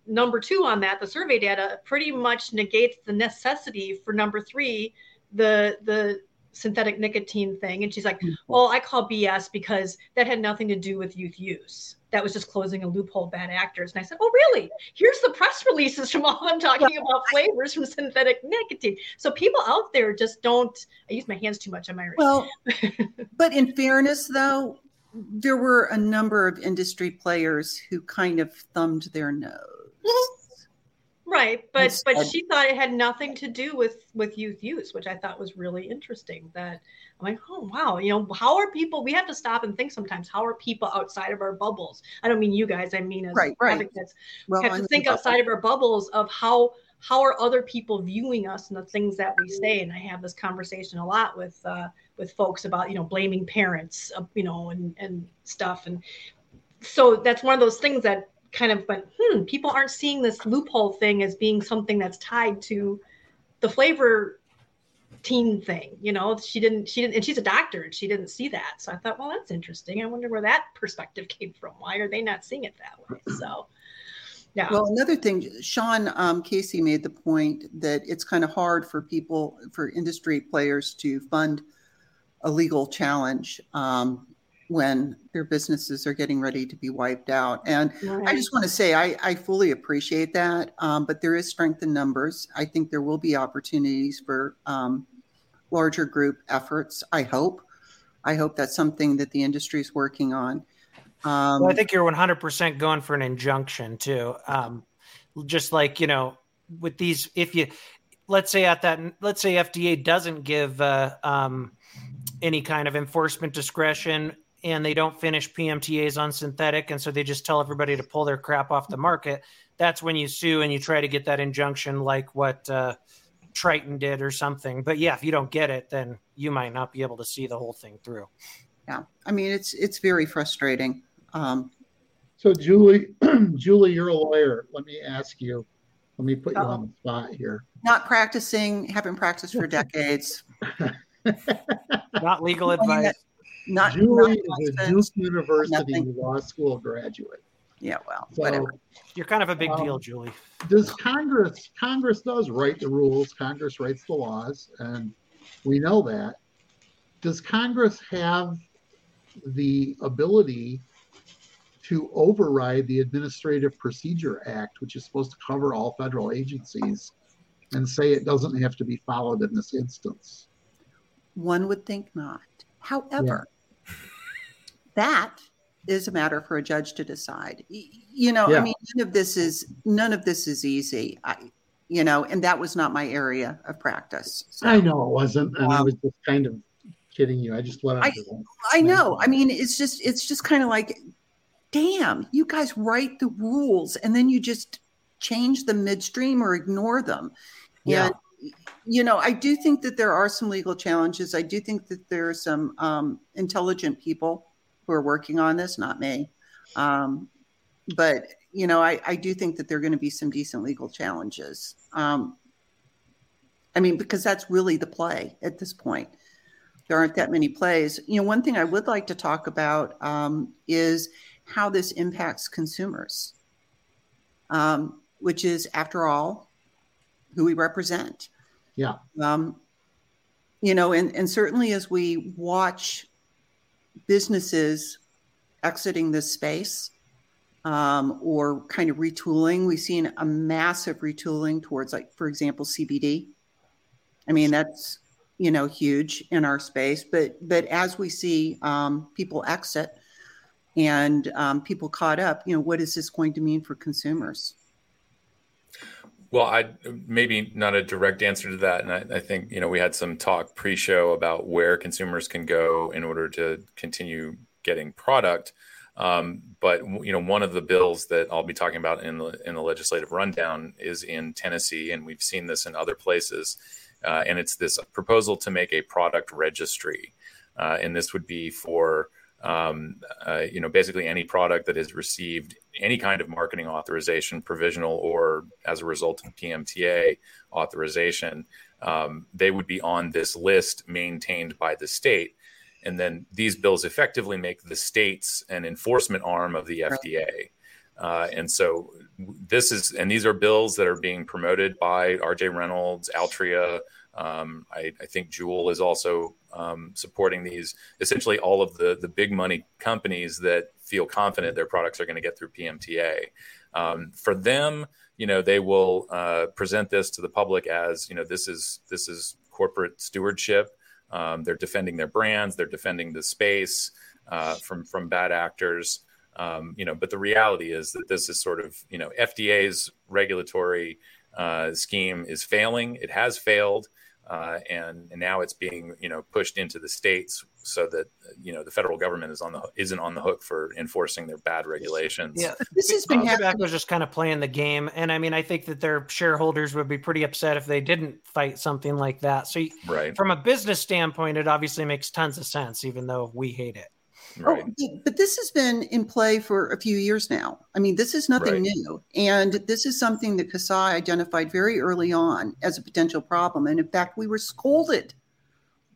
number two on that, the survey data pretty much negates the necessity for number three, the the synthetic nicotine thing. And she's like, well, I call BS because that had nothing to do with youth use. That was just closing a loophole, bad actors. And I said, oh, really? Here's the press releases from all I'm talking about flavors from synthetic nicotine. So people out there just don't, I use my hands too much. I'm Irish. Well, but in fairness, though, there were a number of industry players who kind of thumbed their nose. Mm-hmm. Right, but but she thought it had nothing to do with with youth use, which I thought was really interesting. That I'm like, oh wow, you know, how are people? We have to stop and think sometimes. How are people outside of our bubbles? I don't mean you guys. I mean as right, right. advocates. Well, we have to think outside of our bubbles of how how are other people viewing us and the things that we say. And I have this conversation a lot with uh, with folks about you know blaming parents, uh, you know, and and stuff. And so that's one of those things that kind of went, hmm, people aren't seeing this loophole thing as being something that's tied to the flavor teen thing. You know, she didn't, she didn't, and she's a doctor and she didn't see that. So I thought, well, that's interesting. I wonder where that perspective came from. Why are they not seeing it that way? So, yeah. Well, another thing, Sean um, Casey made the point that it's kind of hard for people, for industry players to fund a legal challenge. Um, when their businesses are getting ready to be wiped out. And right. I just want to say, I, I fully appreciate that, um, but there is strength in numbers. I think there will be opportunities for um, larger group efforts. I hope. I hope that's something that the industry is working on. Um, well, I think you're 100% going for an injunction too. Um, just like, you know, with these, if you, let's say at that, let's say FDA doesn't give uh, um, any kind of enforcement discretion and they don't finish PMTAs on synthetic, and so they just tell everybody to pull their crap off the market. That's when you sue and you try to get that injunction, like what uh, Triton did or something. But yeah, if you don't get it, then you might not be able to see the whole thing through. Yeah, I mean it's it's very frustrating. Um, so Julie, Julie, you're a lawyer. Let me ask you. Let me put you on the spot here. Not practicing, haven't practiced for decades. not legal advice. Not Julie not is a Duke University nothing. law school graduate. Yeah, well, so, whatever. You're kind of a big um, deal, Julie. Does Congress Congress does write the rules, Congress writes the laws, and we know that. Does Congress have the ability to override the Administrative Procedure Act, which is supposed to cover all federal agencies, and say it doesn't have to be followed in this instance? One would think not. However, that is a matter for a judge to decide. You know, yeah. I mean, none of this is none of this is easy. I, you know, and that was not my area of practice. So, I know it wasn't, and um, I was just kind of kidding you. I just let I, I know. I mean, it's just it's just kind of like, damn, you guys write the rules and then you just change them midstream or ignore them. Yeah. And you know, I do think that there are some legal challenges. I do think that there are some um, intelligent people who are working on this, not me. Um, but, you know, I, I, do think that there are going to be some decent legal challenges. Um, I mean, because that's really the play at this point. There aren't that many plays. You know, one thing I would like to talk about um, is how this impacts consumers, um, which is, after all, who we represent. Yeah. Um, you know, and, and certainly as we watch businesses exiting this space um, or kind of retooling, we've seen a massive retooling towards, like, for example, CBD. I mean, that's you know huge in our space. But but as we see um, people exit and um, people caught up, you know, what is this going to mean for consumers? Well, I maybe not a direct answer to that, and I, I, think you know we had some talk pre-show about where consumers can go in order to continue getting product. Um, but you know, one of the bills that I'll be talking about in the in the legislative rundown is in Tennessee, and we've seen this in other places. Uh, and it's this proposal to make a product registry, uh, and this would be for um, uh, you know, basically any product that has received any kind of marketing authorization, provisional or as a result of PMTA authorization, um, they would be on this list maintained by the state. And then these bills effectively make the states an enforcement arm of the FDA. Uh, and so this is, and these are bills that are being promoted by RJ Reynolds, Altria, Um, I, I, think JUUL is also um, supporting these. Essentially, all of the the big money companies that feel confident their products are going to get through PMTA. Um, for them, you know, they will uh, present this to the public as you know this is this is corporate stewardship. Um, they're defending their brands. They're defending the space uh, from from bad actors. Um, you know, but the reality is that this is sort of you know FDA's regulatory uh, scheme is failing. It has failed, uh, and, and now it's being you know pushed into the states so that you know the federal government is on the isn't on the hook for enforcing their bad regulations. Yeah, this has been um, was just kind of playing the game, and I mean, I think that their shareholders would be pretty upset if they didn't fight something like that. So, right. from a business standpoint, it obviously makes tons of sense, even though we hate it. Oh, right. Oh, but this has been in play for a few years now. I mean, this is nothing right. new. And this is something that CASAA identified very early on as a potential problem. And in fact, we were scolded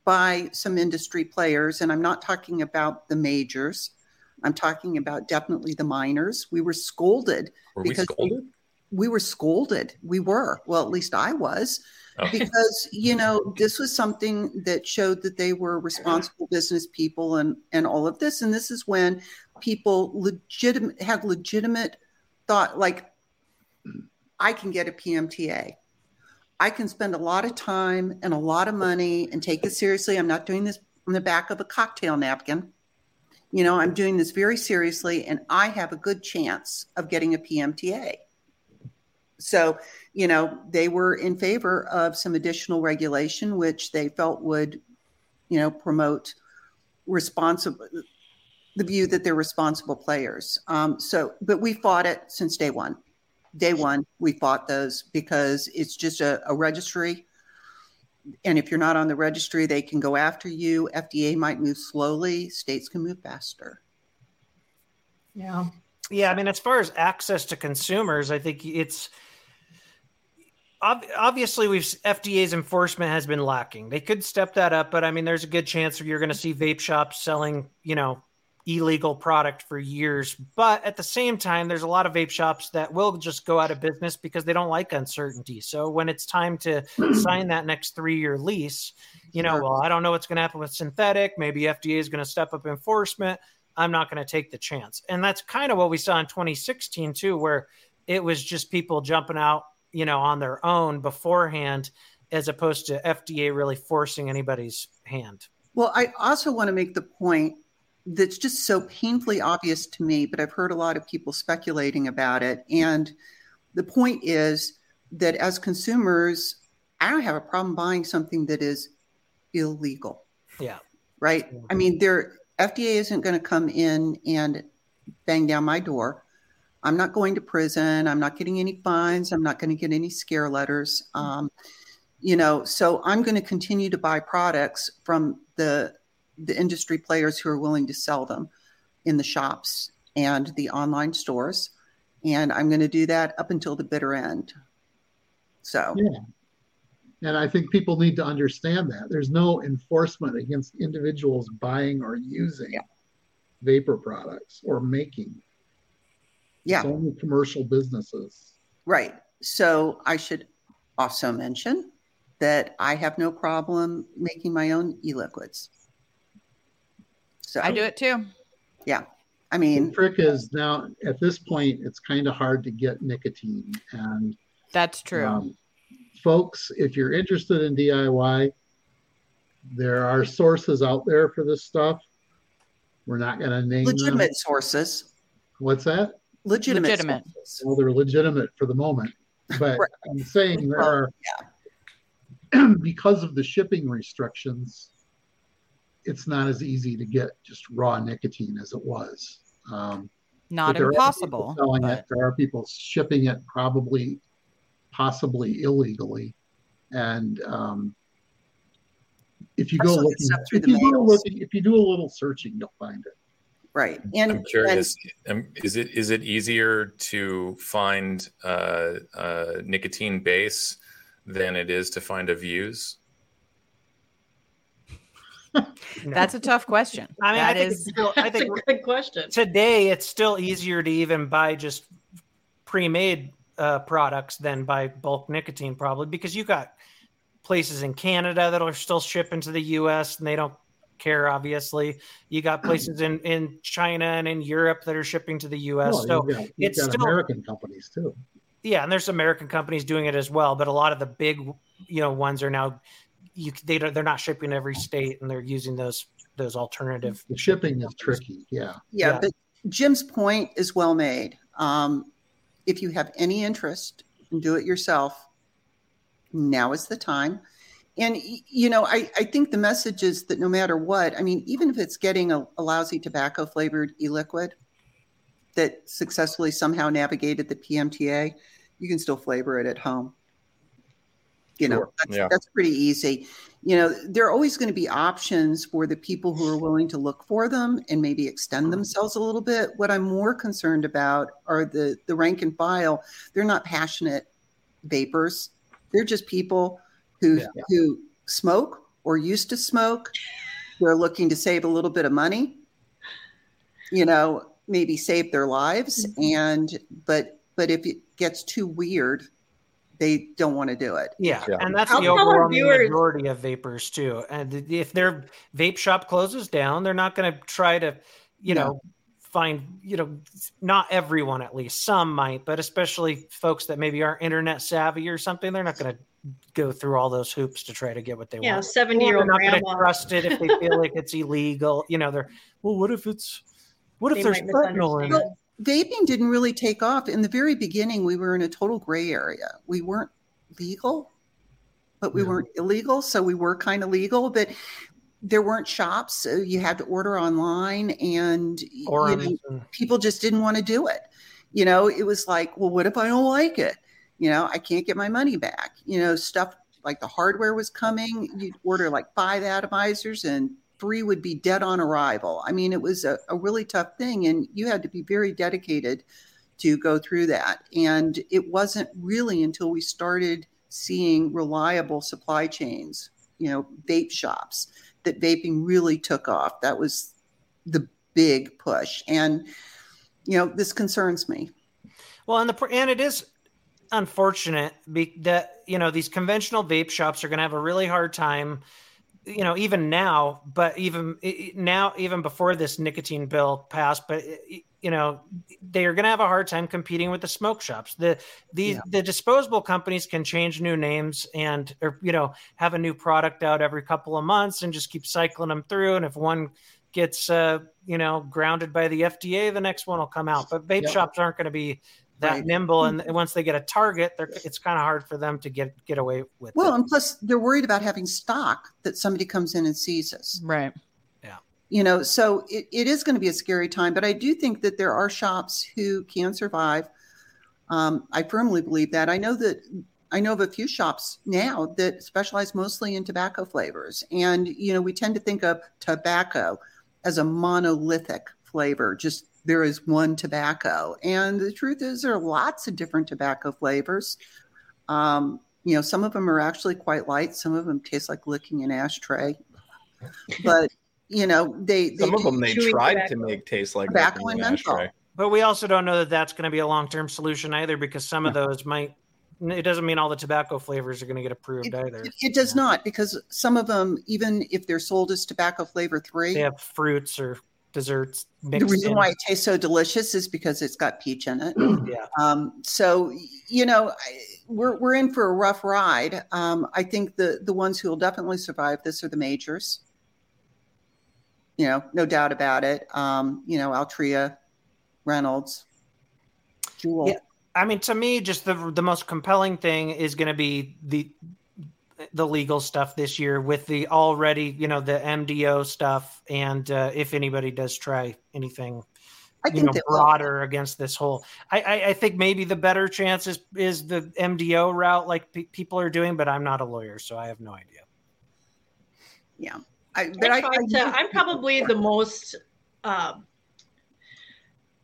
by some industry players. And I'm not talking about the majors, I'm talking about definitely the minors. We were scolded were because we, scolded? We, we were scolded. We were. Well, at least I was Oh. because you know this was something that showed that they were responsible business people and and all of this and this is when people legitimate had legitimate thought like i can get a pmta i can spend a lot of time and a lot of money and take this seriously i'm not doing this on the back of a cocktail napkin you know i'm doing this very seriously and i have a good chance of getting a pmta so, you know, they were in favor of some additional regulation, which they felt would, you know, promote responsible the view that they're responsible players. Um, so, but we fought it since day one. Day one, we fought those because it's just a, a registry. And if you're not on the registry, they can go after you. FDA might move slowly, states can move faster. Yeah. Yeah. I mean, as far as access to consumers, I think it's, obviously we've FDA's enforcement has been lacking. They could step that up, but I mean, there's a good chance that you're going to see vape shops selling, you know, illegal product for years. But at the same time, there's a lot of vape shops that will just go out of business because they don't like uncertainty. So when it's time to hmm. sign that next three year lease, you know, well, I don't know what's going to happen with synthetic. Maybe FDA is going to step up enforcement. I'm not going to take the chance. And that's kind of what we saw in 2016 too, where it was just people jumping out you know, on their own beforehand, as opposed to FDA really forcing anybody's hand. Well, I also want to make the point that's just so painfully obvious to me, but I've heard a lot of people speculating about it. And the point is that as consumers, I don't have a problem buying something that is illegal. Yeah. Right. I mm-hmm. mean, there FDA isn't going to come in and bang down my door I'm not going to prison. I'm not getting any fines. I'm not going to get any scare letters. Mm-hmm. Um, you know, so I'm going to continue to buy products from the the industry players who are willing to sell them in the shops and the online stores, and I'm going to do that up until the bitter end. So, yeah. And I think people need to understand that there's no enforcement against individuals buying or using yeah. vapor products or making yeah. It's only commercial businesses. Right. So I should also mention that I have no problem making my own e-liquids. So I do it too. Yeah. I mean, the trick is now at this point, it's kind of hard to get nicotine. And that's true. Um, folks, if you're interested in DIY, there are sources out there for this stuff. We're not going to name legitimate them. sources. What's that? Legitimate. legitimate. Well, they're legitimate for the moment, but right. I'm saying there are because of the shipping restrictions. It's not as easy to get just raw nicotine as it was. Um, not impossible. Selling but... it. There are people shipping it, probably, possibly illegally, and um, if you go looking, if you go looking, if you do a little searching, you'll find it right and i'm curious and, um, is it is it easier to find uh, uh, nicotine base than it is to find a Vuse That's a tough question. I mean, that I think is, still, I think a good question. Today, it's still easier to even buy just pre-made uh, products than buy bulk nicotine, probably because you got places in Canada that are still shipping to the U.S. and they don't care. Obviously, you got places in in China and in Europe that are shipping to the U.S. Well, so you've got, you've it's got still American companies too. yeah, and there's American companies doing it as well, but a lot of the big you know ones are now you they don't, they're not shipping every state and they're using those those alternative. The shipping is tricky. Yeah. Yeah, Yeah. but Jim's point is well made. Um, if you have any interest in do it yourself, now is the time. And you know, I, I think the message is that no matter what, I mean, even if it's getting a, a lousy tobacco flavored e-liquid that successfully somehow navigated the PMTA, you can still flavor it at home. You know, Sure, that's, yeah. that's pretty easy. You know, there are always going to be options for the people who are willing to look for them and maybe extend mm-hmm. themselves a little bit. What I'm more concerned about are the the rank and file. They're not passionate vapors. They're just people who Yeah. who smoke or used to smoke. They're looking to save a little bit of money. You know, maybe save their lives mm-hmm. and but but if it gets too weird, they don't want to do it. Yeah, Yeah. and that's I'll the overwhelming viewers- majority of vapors too. And if their vape shop closes down, they're not going to try to, you No. know, find you know, not everyone at least, some might, but especially folks that maybe aren't internet savvy or something, they're not going to go through all those hoops to try to get what they Yeah, want. seven Or year they're old not going to grandma. trust it if they feel like it's illegal. You know, they're well. What if it's? What if They there's might fentanyl in it? Vaping didn't really take off. In the very beginning, we were in a total gray area. We weren't legal, but we No. weren't illegal. So we were kind of legal, but there weren't shops. So you had to order online and Or you know, people just didn't want to do it. You know, it was like, well, what if I don't like it? You know, I can't get my money back. You know, stuff like the hardware was coming. You'd order like five atomizers and three would be dead on arrival. I mean, it was a, a really tough thing. And you had to be very dedicated to go through that. And it wasn't really until we started seeing reliable supply chains, you know, vape shops, that vaping really took off. That was the big push. And, you know, this concerns me. Well, and the and it is unfortunate be, that you know these conventional vape shops are going to have a really hard time. You know, even now, but even now, even before this nicotine bill passed, but you know, they are going to have a hard time competing with the smoke shops. The the Yeah. the disposable companies can change new names and or you know have a new product out every couple of months and just keep cycling them through. And if one gets uh, you know grounded by the FDA, the next one will come out. But vape Yeah. shops aren't going to be that Right. nimble, and once they get a target, they're, it's kind of hard for them to get get away with. Well, it. and plus they're worried about having stock that somebody comes in and seizes. Right. Yeah. You know, so it, it is going to be a scary time, but I do think that there are shops who can survive. Um, I firmly believe that. I know that I know of a few shops now that specialize mostly in tobacco flavors. And, you know, we tend to think of tobacco as a monolithic flavor, just there is one tobacco. And the truth is, there are lots of different tobacco flavors. Um, you know, some of them are actually quite light, some of them taste like licking an ashtray. But, you know, they, they Some of them they chewing tried to make taste like Tobacco licking and an menthol. ashtray. but we also don't know that that's going to be a long term solution either, because some of those might. It doesn't mean all the tobacco flavors are going to get approved It, either. it- it does not because some of them, even if they're sold as tobacco flavor three, They have fruits or desserts the reason in. why it tastes so delicious is because it's got peach in it. Yeah. Um, so you know, we're we're in for a rough ride. Um, I think the the ones who will definitely survive this are the majors. You know, no doubt about it. Um, you know, Altria, Reynolds, JUUL. Yeah. I mean, to me, just the the most compelling thing is going to be the the legal stuff this year with the already, you know, the MDO stuff, and uh, if anybody does try anything, I you think know, that will. broader against this whole, I, I, I think maybe the better chance is is the MDO route, like pe- people are doing, but I'm not a lawyer, so I have no idea. Yeah, I, but I, I, I, to, i'm probably the most um,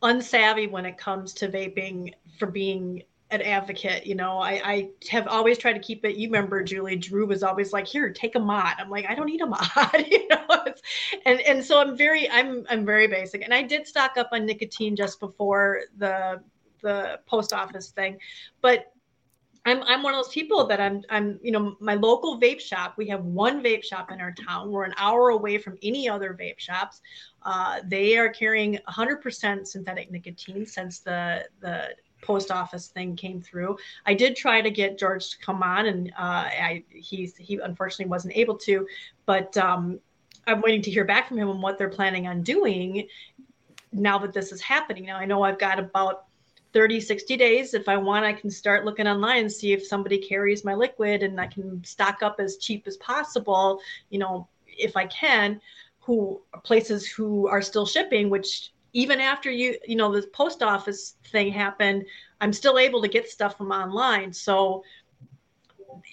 unsavvy when it comes to vaping for being an advocate. You know, I, I have always tried to keep it. You remember, Julie, Drew was always like, "Here, take a mod." I'm like, I don't need a mod, you know. It's, and and so I'm very, I'm I'm very basic. And I did stock up on nicotine just before the the post office thing, but I'm I'm one of those people that I'm I'm you know my local vape shop. We have one vape shop in our town. We're an hour away from any other vape shops. Uh, they are carrying 100% synthetic nicotine since the the post office thing came through. I did try to get George to come on, and uh, I he's he unfortunately wasn't able to. But um, I'm waiting to hear back from him on what they're planning on doing now that this is happening. Now I know I've got about 30, 60 days. If I want, I can start looking online and see if somebody carries my liquid and I can stock up as cheap as possible, you know, if I can, who places who are still shipping, which even after you, you know, the post office thing happened, I'm still able to get stuff from online. So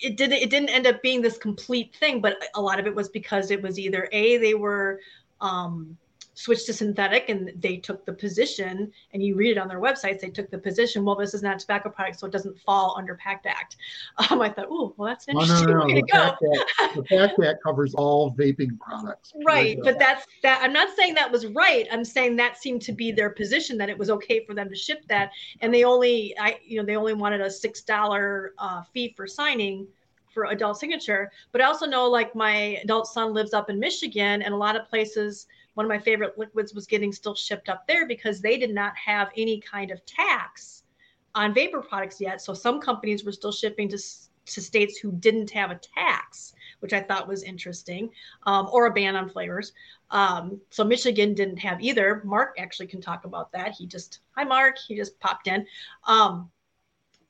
it didn't it didn't end up being this complete thing, but a lot of it was because it was either A, they were um switched to synthetic and they took the position and you read it on their websites they took the position well this is not a tobacco product so it doesn't fall under pact act. Um, i thought oh well that's an interesting no, no, no. way to go. Act, the pact act covers all vaping products. Right. but that's that i'm not saying that was right i'm saying that seemed to be their position that it was okay for them to ship that and they only i you know they only wanted a six dollar uh, fee for signing for adult signature but i also know like my adult son lives up in michigan and a lot of places one of my favorite liquids was getting still shipped up there because they did not have any kind of tax on vapor products yet. So some companies were still shipping to, to states who didn't have a tax, which I thought was interesting, um, or a ban on flavors. Um, so Michigan didn't have either. Mark actually can talk about that. He just, hi, Mark, he just popped in. Um,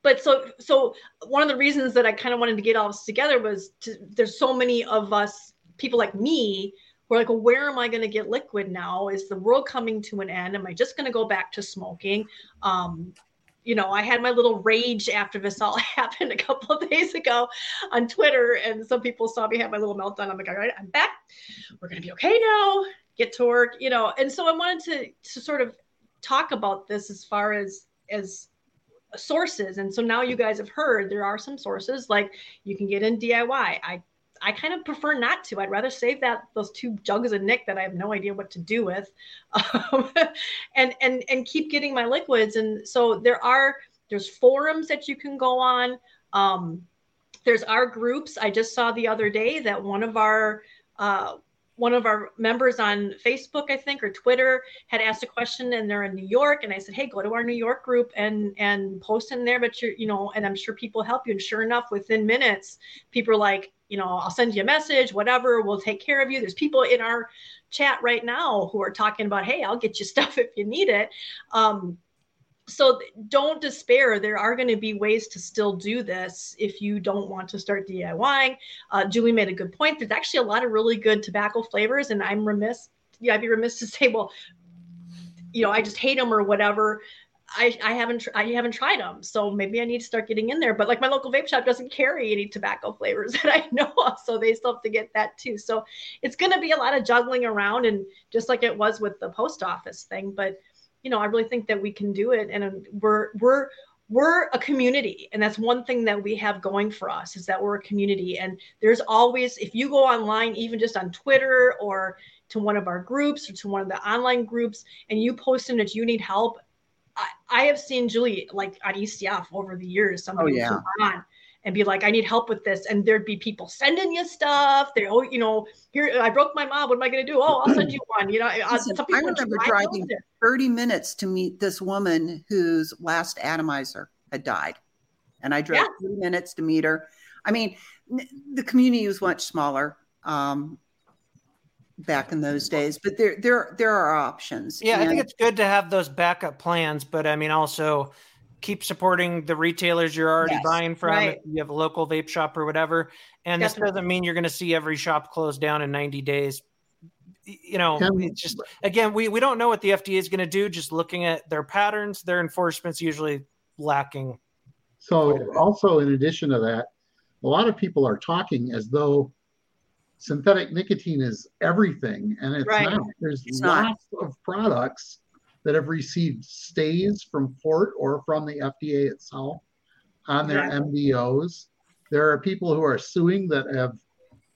but so so one of the reasons that I kind of wanted to get all this together was to, there's so many of us people like me we're like, well, where am I going to get liquid now? Is the world coming to an end? Am I just going to go back to smoking? Um, you know, I had my little rage after this all happened a couple of days ago on Twitter, and some people saw me have my little meltdown. I'm like, all right, I'm back. We're going to be okay now. Get to work, you know. And so I wanted to to sort of talk about this as far as as sources. And so now you guys have heard there are some sources like you can get in DIY. I I kind of prefer not to. I'd rather save that those two jugs of Nick that I have no idea what to do with, um, and and and keep getting my liquids. And so there are there's forums that you can go on. Um, there's our groups. I just saw the other day that one of our uh, one of our members on Facebook, I think, or Twitter had asked a question and they're in New York. And I said, Hey, go to our New York group and and post in there. But you're, you know, and I'm sure people help you. And sure enough, within minutes, people are like, you know, I'll send you a message, whatever, we'll take care of you. There's people in our chat right now who are talking about, hey, I'll get you stuff if you need it. Um, so don't despair. There are going to be ways to still do this if you don't want to start DIYing. Uh, Julie made a good point. There's actually a lot of really good tobacco flavors, and I'm remiss. Yeah, I'd be remiss to say, well, you know, I just hate them or whatever. I, I haven't I haven't tried them, so maybe I need to start getting in there. But like my local vape shop doesn't carry any tobacco flavors that I know of, so they still have to get that too. So it's going to be a lot of juggling around, and just like it was with the post office thing. But you know, I really think that we can do it, and um, we're we're we're a community and that's one thing that we have going for us is that we're a community and there's always if you go online even just on twitter or to one of our groups or to one of the online groups and you post in that you need help I, have seen Julie like on ECF over the years. Somebody oh, yeah. on and be like, I need help with this. And there'd be people sending you stuff. They, oh, you know, here I broke my mom. What am I going to do? Oh, I'll send you one. You know, Listen, I remember driving 30 minutes to meet this woman whose last atomizer had died. And I drove yeah. 30 minutes to meet her. I mean, the community was much smaller. Um, back in those days but there there there are options yeah and- i think it's good to have those backup plans but i mean also keep supporting the retailers you're already yes, buying from right. you have a local vape shop or whatever and Definitely. this doesn't mean you're going to see every shop close down in 90 days you know it's just again we, we don't know what the fda is going to do just looking at their patterns their enforcement's usually lacking so also in addition to that a lot of people are talking as though synthetic nicotine is everything, and it's right. not. There's it's lots not. of products that have received stays from court or from the FDA itself on their yeah. MDOs. There are people who are suing that have,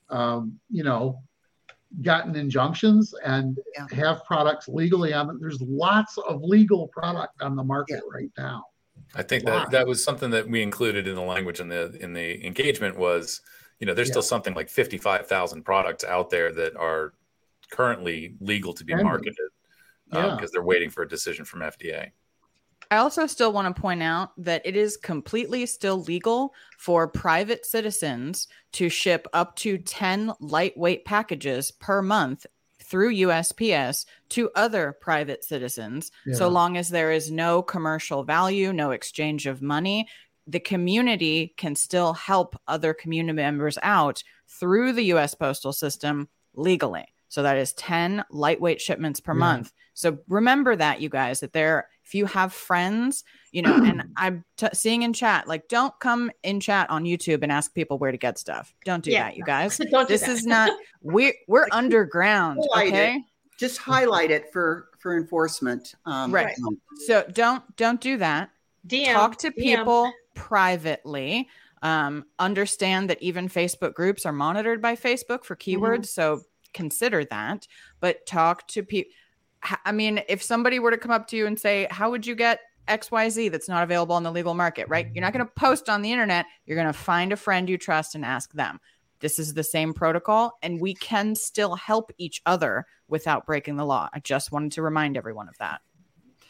um, you know, gotten injunctions and yeah. have products legally on. There's lots of legal product on the market yeah. right now. I think that that was something that we included in the language in the in the engagement was, you know, there's yeah. still something like 55,000 products out there that are currently legal to be marketed because um, they're waiting for a decision from FDA. I also still want to point out that it is completely still legal for private citizens to ship up to 10 lightweight packages per month through USPS to other private citizens, yeah. so long as there is no commercial value, no exchange of money. The community can still help other community members out through the US postal system legally. So that is 10 lightweight shipments per yeah. month. So remember that, you guys, that there, if you have friends, you know, and I'm t- seeing in chat, like, don't come in chat on YouTube and ask people where to get stuff. Don't do yeah, that, you guys. don't this is not, we're, we're underground. Okay. It. Just highlight it for, for enforcement. Um, right. So don't, don't do that. DM, Talk to people DM. Privately um, understand that even Facebook groups are monitored by Facebook for keywords. Mm-hmm. So consider that, but talk to people. I mean, if somebody were to come up to you and say, How would you get XYZ that's not available on the legal market, right? You're not going to post on the internet. You're going to find a friend you trust and ask them. This is the same protocol, and we can still help each other without breaking the law. I just wanted to remind everyone of that.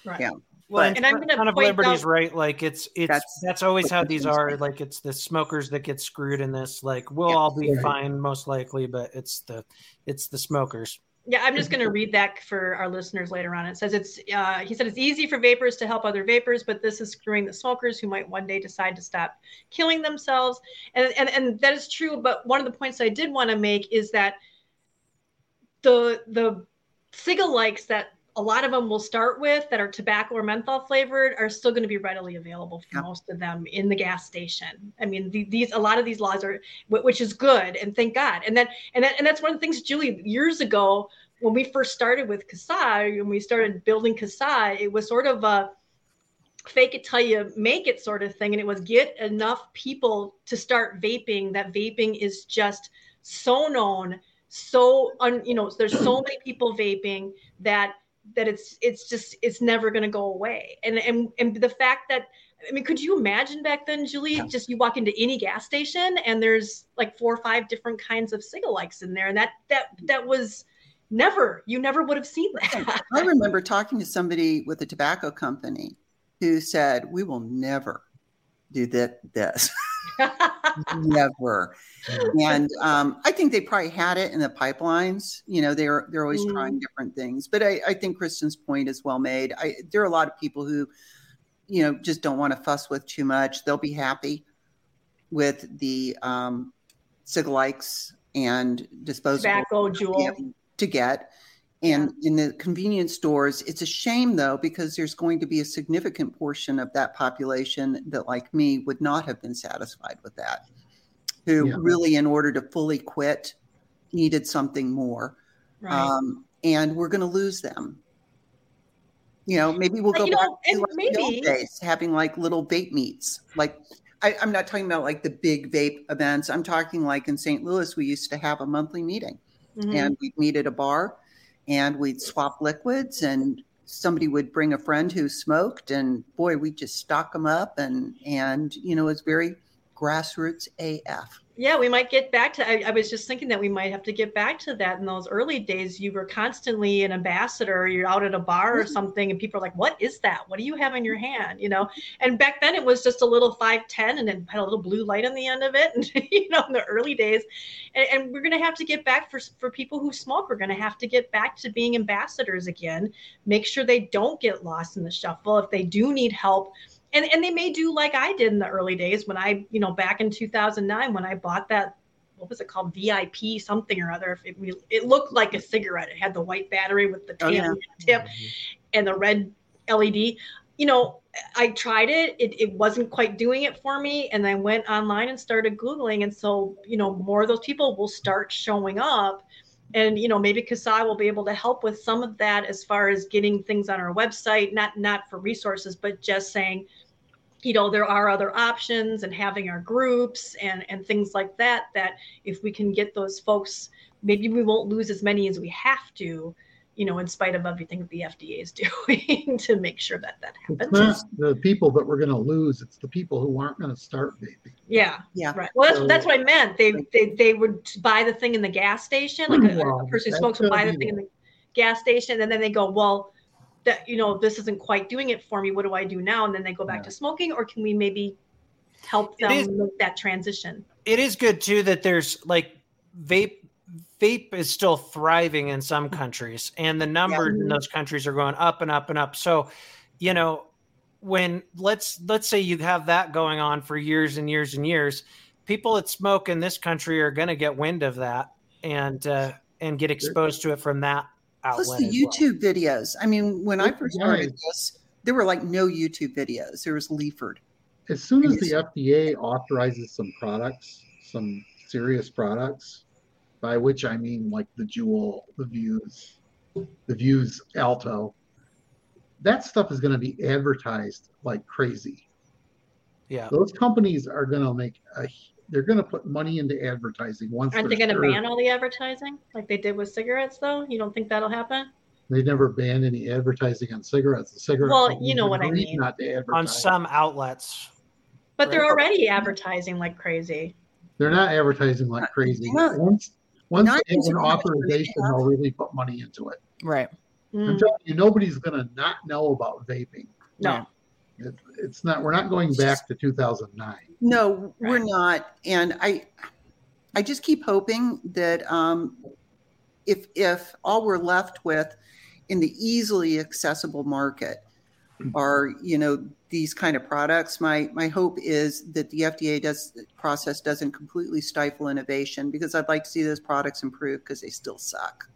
Right. Yeah. Well, and, and I'm going to of liberties, out- right? Like it's it's that's, that's always how these are. Like it's the smokers that get screwed in this. Like we'll yeah, all be right. fine most likely, but it's the it's the smokers. Yeah, I'm just going to read that for our listeners later on. It says it's uh, he said it's easy for vapors to help other vapors, but this is screwing the smokers who might one day decide to stop killing themselves. And and and that is true. But one of the points I did want to make is that the the cigalikes that a lot of them will start with that are tobacco or menthol flavored are still going to be readily available for yeah. most of them in the gas station. I mean, the, these a lot of these laws are, which is good, and thank God. And then and that and that's one of the things, Julie, years ago when we first started with CASAA, when we started building CASAA, it was sort of a fake it till you make it sort of thing, and it was get enough people to start vaping. That vaping is just so known so un, you know there's so many people vaping that that it's it's just it's never going to go away and and and the fact that I mean, could you imagine back then, Julie? Yeah. Just you walk into any gas station and there's like four or five different kinds of cigalikes in there, and that that that was never you never would have seen that. I remember talking to somebody with a tobacco company who said, "We will never do that this." Never. And um, I think they probably had it in the pipelines. You know, they're they're always mm. trying different things. But I, I think Kristen's point is well made. I, there are a lot of people who, you know, just don't want to fuss with too much. They'll be happy with the um, likes and disposable tobacco Juul to get. And in the convenience stores, it's a shame though, because there's going to be a significant portion of that population that, like me, would not have been satisfied with that, who yeah. really, in order to fully quit, needed something more. Right. Um, and we're going to lose them. You know, maybe we'll go back know, to like maybe days, having like little vape meets. Like, I, I'm not talking about like the big vape events. I'm talking like in St. Louis, we used to have a monthly meeting, mm-hmm. and we'd meet at a bar and we'd swap liquids and somebody would bring a friend who smoked and boy we'd just stock them up and and you know it's very grassroots af yeah, we might get back to. I, I, was just thinking that we might have to get back to that. In those early days, you were constantly an ambassador. You're out at a bar or mm-hmm. something, and people are like, "What is that? What do you have in your hand?" You know. And back then, it was just a little five ten, and it had a little blue light on the end of it. And you know, in the early days, and, and we're going to have to get back for for people who smoke. We're going to have to get back to being ambassadors again. Make sure they don't get lost in the shuffle. If they do need help and and they may do like I did in the early days when I, you know, back in 2009 when I bought that what was it called VIP something or other. It, it looked like a cigarette. It had the white battery with the tan oh, yeah. tip mm-hmm. and the red LED. You know, I tried it. it. It wasn't quite doing it for me, and I went online and started googling. And so, you know, more of those people will start showing up and you know maybe CASAA will be able to help with some of that as far as getting things on our website not not for resources but just saying you know there are other options and having our groups and and things like that that if we can get those folks maybe we won't lose as many as we have to you know, in spite of everything the FDA is doing to make sure that that It's happens. not the people that we're going to lose. It's the people who aren't going to start vaping. Yeah, Yeah. right. Well, that's So- that's what I meant. They they they would buy the thing in the gas station, like a, a person who smokes would buy the be thing in the gas station, and then they go, well, that you know, this isn't quite doing it for me. What do I do now? And then they go back Yeah. to smoking, or can we maybe help them is- make that transition? it is good too that there's like vape vape is still thriving in some countries and the numbers in those countries are going up and up and up so you know when let's let's say you have that going on for years and years and years people that smoke in this country are going to get wind of that and uh and get exposed to it from that outlet Plus the as well. YouTube videos. I mean, when I Look, first started guys. this, there were like no YouTube videos. There was Leaford. As soon as the FDA authorizes some products, some serious products, by which I mean like the Juul, the Vuse, the Vuse Alto, that stuff is going to be advertised like crazy. yeah Those companies are going to make a, they're going to put money into advertising once. Aren't they going to sure- ban all the advertising like they did with cigarettes? Though you don't think that'll happen? They never banned any advertising on cigarettes. The cigarette. Well, you know what I mean. Not to advertise. on some outlets But they're already advertising like crazy. They're not advertising like crazy. Once once not they have an authorization, they'll really put money into it. Right. I'm Mm, telling you, nobody's gonna not know about vaping. no. It, it's not. We're not going back to 2009. No, we're not. And I, I just keep hoping that um, if if all we're left with in the easily accessible market are you know these kind of products, my my hope is that the FDA does process doesn't completely stifle innovation because I'd like to see those products improve because they still suck.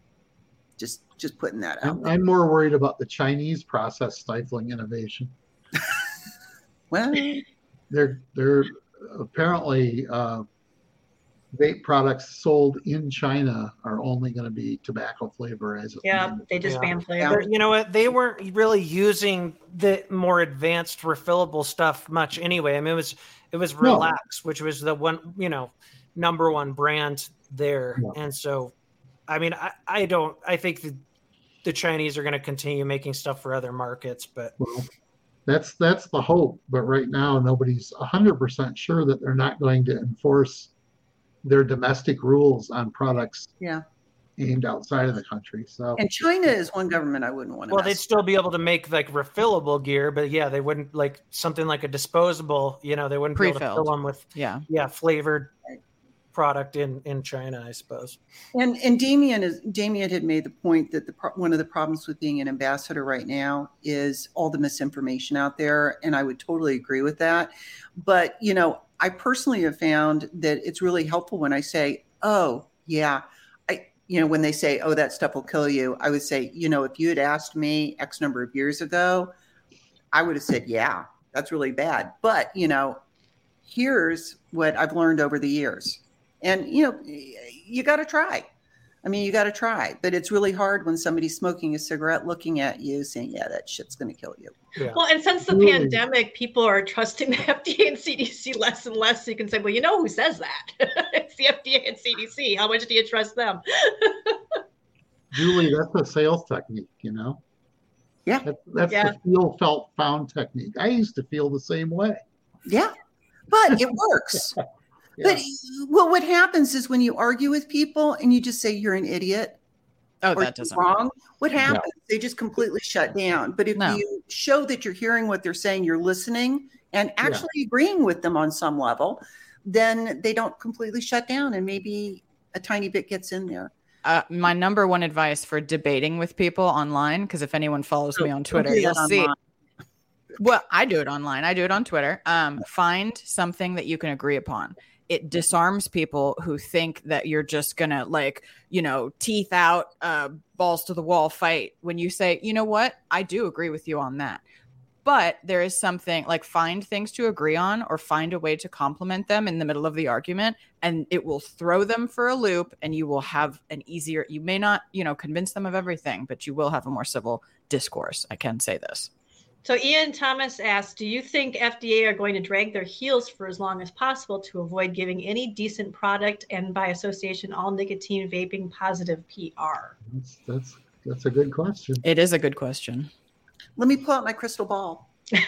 Just just putting that out. I'm, I'm more worried about the Chinese process stifling innovation. Well, They're they're apparently uh, vape products sold in China are only going to be tobacco flavor as of Yeah, now. they just Yeah. ban Or, flavor. you know what? They weren't really using the more advanced refillable stuff much anyway. I mean, it was it was No. RELX, which was the one you know number one brand there, Yeah. and so I mean, I, I don't. I think the the Chinese are going to continue making stuff for other markets, but Well, that's that's the hope, but right now nobody's hundred percent sure that they're not going to enforce their domestic rules on products Yeah. aimed outside of the country. So and China is one government I wouldn't want to. well, they'd mess still be able to make like refillable gear, but yeah, they wouldn't like something like a disposable. You know, they wouldn't be able to fill them with Yeah. yeah flavored product in in China, I suppose. And and Damien is Damien had made the point that the one of the problems with being an ambassador right now is all the misinformation out there, and I would totally agree with that. But you know, I personally have found that it's really helpful when I say, "Oh, yeah," I you know when they say, "Oh, that stuff will kill you," I would say, you know, if you had asked me X number of years ago, I would have said, "Yeah, that's really bad." But you know, here's what I've learned over the years. And you know, you got to try. I mean, you got to try, but it's really hard when somebody's smoking a cigarette, looking at you, saying, "Yeah, that shit's going to kill you." Yeah. Well, and since the Absolutely. pandemic, people are trusting the FDA and CDC less and less. So you can say, well, you know who says that? it's the FDA and CDC. How much do you trust them? Julie, that's a sales technique, you know. Yeah. That's, that's Yeah. the feel felt found technique. I used to feel the same way. Yeah, but it works. But well, what happens is when you argue with people and you just say you're an idiot Oh, that doesn't. wrong, what happens? They just completely shut down. But if No. you show that you're hearing what they're saying, you're listening and actually agreeing with them on some level, then they don't completely shut down, and maybe a tiny bit gets in there. Uh, my number one advice for debating with people online, because if anyone follows me on Twitter, you'll that see. Well, I do it online. I do it on Twitter. Um, find something that you can agree upon. It disarms people who think that you're just gonna like, you know, teeth out, uh, balls to the wall fight. When you say, you know what, I do agree with you on that. But there is something like find things to agree on or find a way to compliment them in the middle of the argument, and it will throw them for a loop, and you will have an easier. You may not, you know, convince them of everything, but you will have a more civil discourse. I can say this. So Ian Thomas asked, do you think FDA are going to drag their heels for as long as possible to avoid giving any decent product and by association all nicotine vaping positive PR? That's, that's That's a good question. It is a good question. Let me pull out my crystal ball.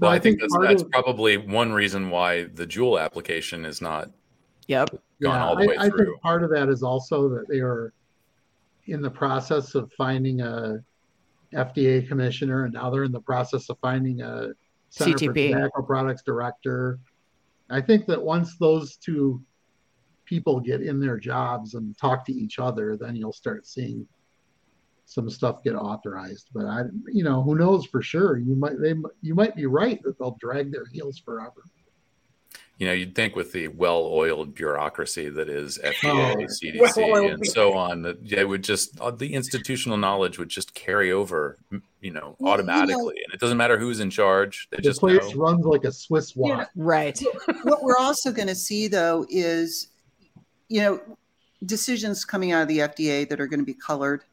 Well, I, I think, think that's, that's of- probably one reason why the Juul application is not Yep. gone all the way I, I think part of that is also that they are in the process of finding a FDA commissioner, and now they're in the process of finding a Center for CTP. Tobacco Products director. I think that once those two people get in their jobs and talk to each other, then you'll start seeing some stuff get authorized. But I, you know, who knows for sure? You might they you might be right that they'll drag their heels forever. You know, you'd think with the well-oiled bureaucracy that is FDA, Oh, CDC, well-oiled and so on, that it would just uh, the institutional knowledge would just carry over, you know, Well, you automatically, and it doesn't matter who's in charge; they The just place know. runs like a Swiss watch. Yeah. Right. what we're also going to see though is you know decisions coming out of the fda that are going to be colored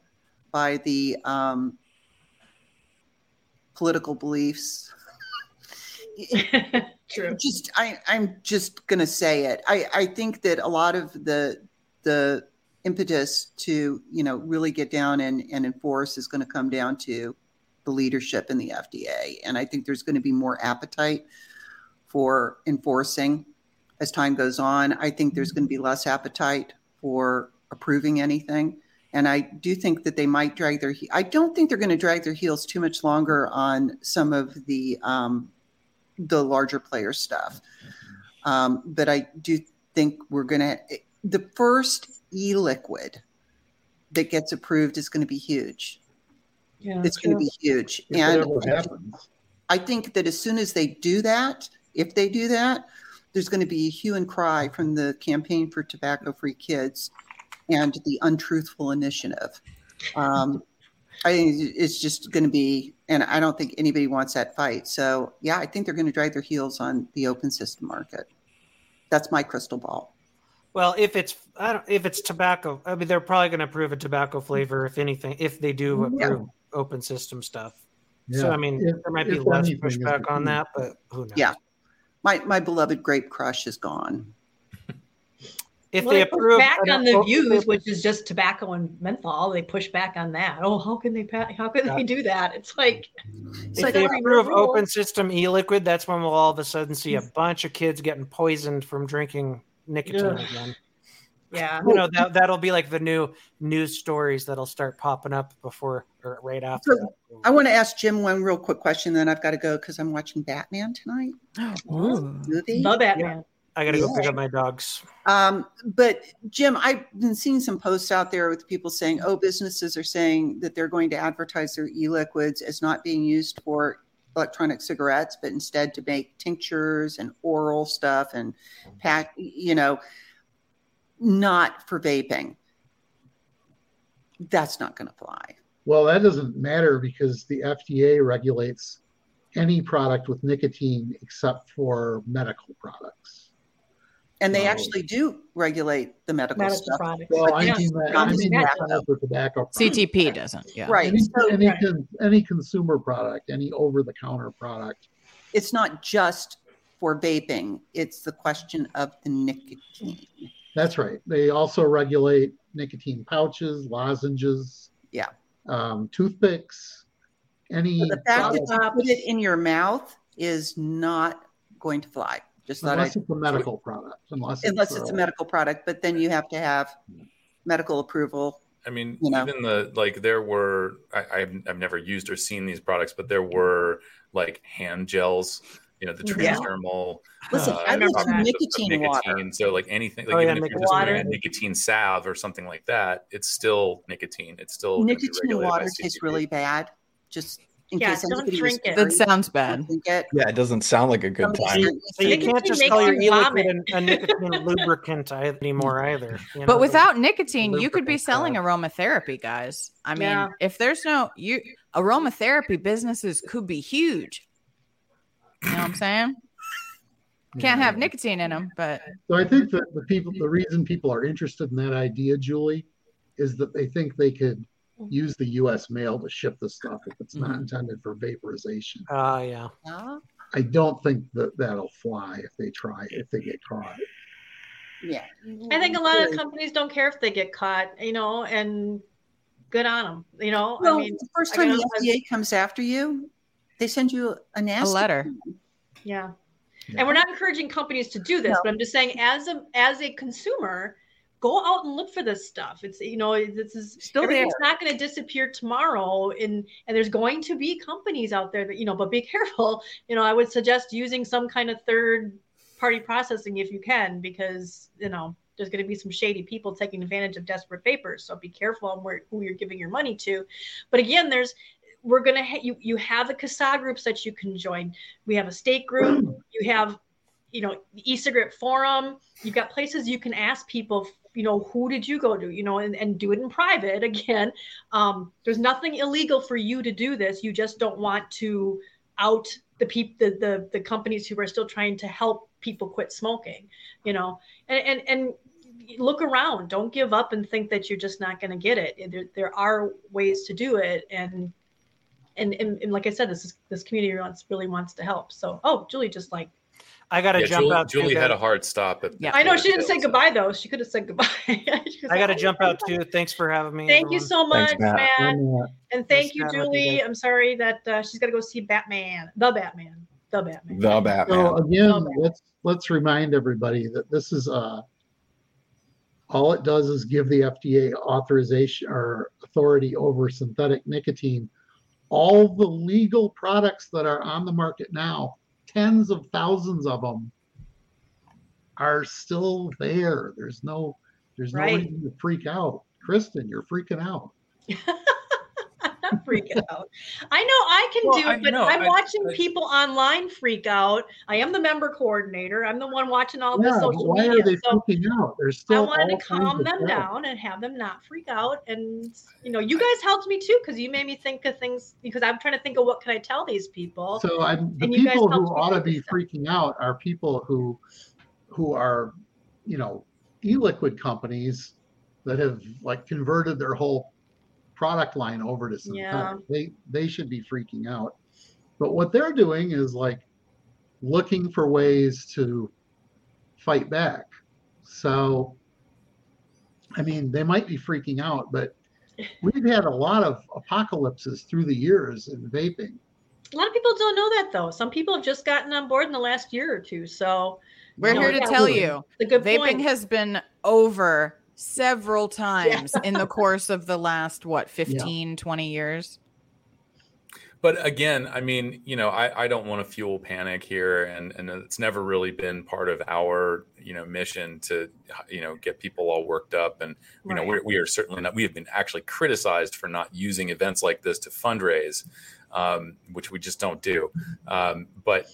by the um, political beliefs True. just I, i'm just to say it I, I think that a lot of the the impetus to you know really get down and, and enforce is going to come down to the leadership in the fda and i think there's going to be more appetite for enforcing as time goes on. I think there's going to be less appetite for approving anything. And I do think that they might drag their. he- I don't think they're going to drag their heels too much longer on some of the um, the larger player stuff. Um, but I do think we're going to. The first e-liquid that gets approved is going to be huge. Yeah, It's going to be huge, If and that ever happens. I think that as soon as they do that, if they do that, there's going to be a hue and cry from the Campaign for Tobacco Free Kids and the Untruthful Initiative. Um, I think it's just going to be, and I don't think anybody wants that fight. So, yeah, I think they're going to drag their heels on the open system market. That's my crystal ball. Well, if it's I don't, if it's tobacco, I mean they're probably going to approve a tobacco flavor if anything, if they do mm-hmm. Yeah. approve open system stuff. So I mean, If- there might be less pushback on that, but who knows? Yeah. My my beloved grape crush is gone. If well, they they push approve back on the open- Vuse, which is just tobacco and menthol. They push back on that. Oh, how can they? pa- How can they do that? It's like It's if like they approve rule. open system e-liquid, that's when we'll all of a sudden see a mm. bunch of kids getting poisoned from drinking nicotine Ugh. again. yeah. You know that that'll be like the new news stories that'll start popping up before or right after. So. I want to ask Jim one real quick question, then I've got to go because I'm watching Batman tonight. Ooh. Movie. Love Batman. I got to go pick up my dogs. Um, but Jim, I've been seeing some posts out there with people saying, "Oh, businesses are saying that they're going to advertise their e-liquids as not being used for electronic cigarettes, but instead to make tinctures and oral stuff and pack, you know, not for vaping." That's not going to fly. Well, that doesn't matter because the FDA regulates any product with nicotine except for medical products. And they No. actually do regulate the medical, Medical stuff. products. Well, I Yes, mean I mean the for tobacco. products. CTP doesn't. Yeah. Right. Any, So any, Right. con- any consumer product, any over-the-counter product. it's not just for vaping, it's the question of the nicotine. That's right. They also regulate nicotine pouches, lozenges. Yeah. Um, toothpicks. Any. So the fact that you put it in your mouth is not going to fly. Just thought I, unless it's a medical product. Unless unless it's, it's a medical product, but then you have to have medical approval. I mean, you know? even the like, there were I, I've I've never used or seen these products, but there were like hand gels. You know, the Yeah. transdermal. Listen, uh, I use properties of- of nicotine water. So, like anything, like Oh, yeah, even if you're just doing a nicotine salve or something like that, it's still nicotine. It's still Nicotine water tastes really bad. Just in Yeah, case don't drink it. That sounds bad. it. Yeah, it doesn't sound like a good Somebody time. sent So you can't just call your e-liquid a, a nicotine lubricant anymore either. you know? But without nicotine, you could be selling stuff. aromatherapy, guys. I mean, Yeah. if there's no you aromatherapy businesses could be huge. You know what I'm saying? Can't have nicotine in them, but So I think that the people, the reason people are interested in that idea, Julie, is that they think they could use the U.S. mail to ship the stuff if it's not Mhm. intended for vaporization. Oh yeah. Yeah. I don't think that that'll fly if they try if they get caught. Yeah. I think a lot of companies don't care if they get caught, you know, and good on them. You know, Well, I mean, the first time gotta- the FDA comes after you, they send you a A nasty letter. yeah. Yeah. And we're not encouraging companies to do this, No. but I'm just saying, as a as a consumer, go out and look for this stuff. It's you know, this is Still there. It's not going to disappear tomorrow, and and there's going to be companies out there that you know, but be careful. You know, I would suggest using some kind of third party processing if you can, because you know there's going to be some shady people taking advantage of desperate vapors. So be careful on where who you're giving your money to. But again, there's we're gonna ha- you you have the CASAA groups that you can join. We have a state group. You have you know the e-cigarette forum. You've got places you can ask people. You know who did you go to? You know and, and do it in private. Again, um, there's nothing illegal for you to do this. You just don't want to out the people the, the the companies who are still trying to help people quit smoking. You know and and and look around don't give up and think that you're just not going to get it there, there are ways to do it and and, and and like i said this is this community wants really wants to help so oh julie just like I got to Yeah, jump Julie, out. too, Julie had guys. a hard stop. At Yeah. i know she didn't say so- goodbye though she could have said goodbye I got to jump out too. Thanks for having me. thank you so much Thanks, Matt. matt, And, uh, thank Nice you chatting with you julie i'm sorry that uh, she's got to go see batman the batman the batman The Batman. So again, Okay. let's let's remind everybody that this is uh all it does is give the FDA authorization or authority over synthetic nicotine. All the legal products that are on the market now, tens of thousands of them, are still there. There's no there's no Right. reason to freak out. Kristen, you're freaking out. I'm not freaking out. I know I can Well, do it, but know, I'm I- watching I- people online freak out. I am the member coordinator. I'm the one watching all Yeah, this but social why media. are they so freaking out? There's I still wanted to calm them stuff. down and have them not freak out. And you know, you guys helped me too because you made me think of things because I'm trying to think of what can I tell these people. So I'm the And you guys people who ought to be stuff. freaking out are people who who are, you know, e-liquid companies that have like converted their whole product line over to synthetic. Yeah. They they should be freaking out. But what they're doing is like looking for ways to fight back. So I mean, they might be freaking out, but we've had a lot of apocalypses through the years in vaping. a lot of people don't know that though. Some people have just gotten on board in the last year or two. So We're No, here to yeah, tell you the good vaping point. has been over several times in the course of the last what 15 20 years But again, I mean, you know, I, I don't want to fuel panic here, and and it's never really been part of our you know mission to you know get people all worked up, and you know we're, we are certainly not. We have been actually criticized for not using events like this to fundraise, um, which we just don't do. Um, but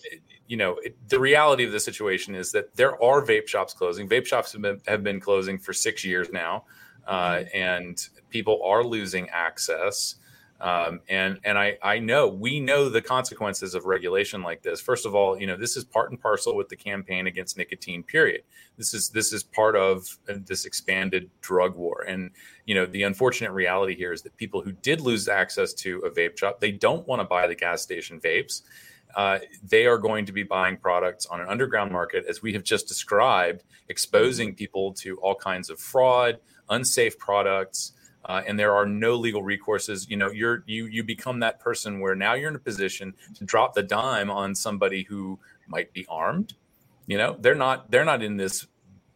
you know, it, the reality of the situation is that there are vape shops closing. Vape shops have been have been closing for six years now, uh, and people are losing access. Um, and and I I know we know the consequences of regulation like this. First of all, you know this is part and parcel with the campaign against nicotine. Period. This is this is part of uh, this expanded drug war. And you know the unfortunate reality here is that people who did lose access to a vape shop, they don't want to buy the gas station vapes. Uh, they are going to be buying products on an underground market, as we have just described, exposing people to all kinds of fraud, unsafe products uh, and there are no legal recourses. You know you're you you become that person where now you're in a position to drop the dime on somebody who might be armed. You know they're not they're not in this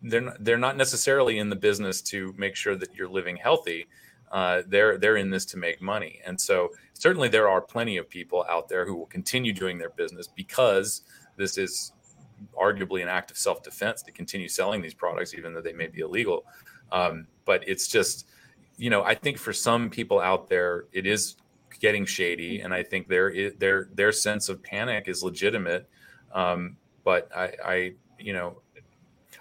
they're not, they're not necessarily in the business to make sure that you're living healthy. Uh, they're they're in this to make money. And so certainly there are plenty of people out there who will continue doing their business because this is arguably an act of self-defense to continue selling these products even though they may be illegal um, but it's just you know, I think for some people out there, it is getting shady, and I think their their their sense of panic is legitimate. Um, but I, I, you know,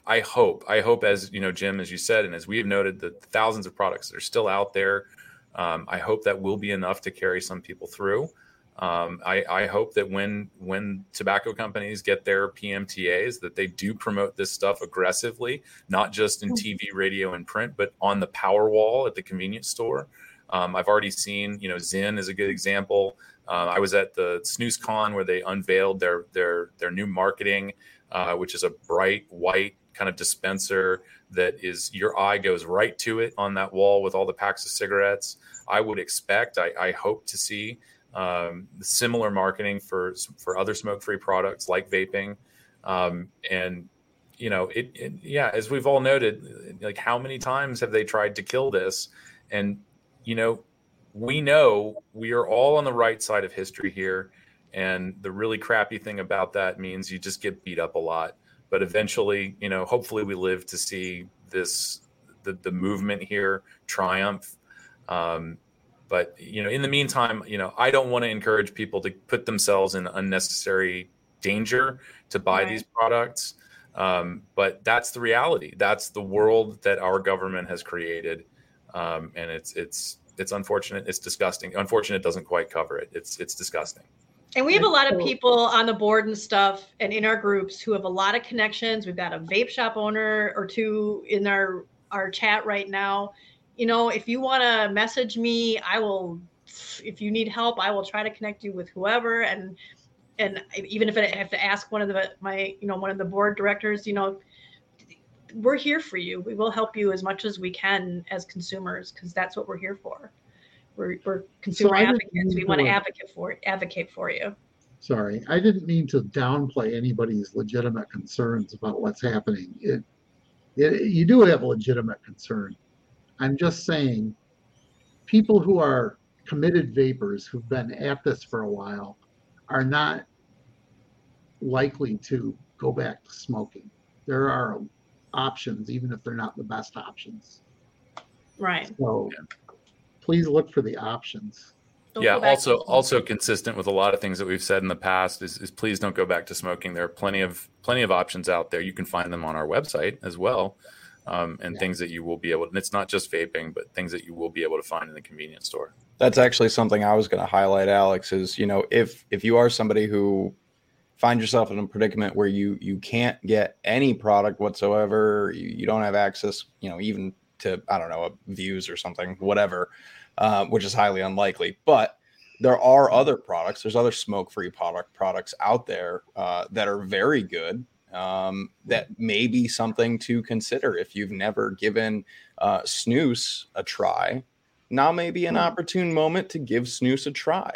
I hope, I hope, as you know, Jim, as you said, and as we have noted, the thousands of products that are still out there. Um, I hope that will be enough to carry some people through. Um, I, I hope that when when tobacco companies get their PMTAs, that they do promote this stuff aggressively, not just in TV, radio, and print, but on the power wall at the convenience store. Um, I've already seen, you know, Zyn is a good example. Uh, I was at the Snooze Con where they unveiled their their their new marketing, uh, which is a bright white kind of dispenser that is your eye goes right to it on that wall with all the packs of cigarettes. I would expect, I, I hope to see um, similar marketing for for other smoke free products like vaping, um, and you know, it, it, yeah, as we've all noted, like how many times have they tried to kill this, and you know, we know we are all on the right side of history here, and the really crappy thing about that means you just get beat up a lot but eventually, you know, hopefully we live to see this the, the movement here triumph. Um, but you know, in the meantime, you know, I don't want to encourage people to put themselves in unnecessary danger to buy right. these products. Um, but that's the reality. That's the world that our government has created, um, and it's it's it's unfortunate. It's disgusting. Unfortunate, doesn't quite cover it. It's it's disgusting. And we have a lot of people on the board and stuff and in our groups who have a lot of connections. We've got a vape shop owner or two in our our chat right now. You know, if you want to message me, I will if you need help, I will try to connect you with whoever and and even if I have to ask one of the my, you know, one of the board directors, you know, we're here for you. We will help you as much as we can as consumers because that's what we're here for. We're, we're consumer so advocates. We want to uh, advocate for advocate for you. Sorry, I didn't mean to downplay anybody's legitimate concerns about what's happening. It, it, you do have a legitimate concern. I'm just saying, people who are committed vapors who've been at this for a while are not likely to go back to smoking. There are options, even if they're not the best options. Right. So please look for the options. Don't yeah also also consistent with a lot of things that we've said in the past is, is please don't go back to smoking there are plenty of plenty of options out there you can find them on our website as well um, and yeah. things that you will be able and it's not just vaping but things that you will be able to find in the convenience store that's actually something i was going to highlight alex is you know if if you are somebody who find yourself in a predicament where you you can't get any product whatsoever you, you don't have access you know even to I don't know Vuse or something, whatever, uh, which is highly unlikely. But there are other products. There's other smoke-free product products out there uh, that are very good. Um, that may be something to consider if you've never given uh, snus a try. Now may be an hmm. opportune moment to give snus a try.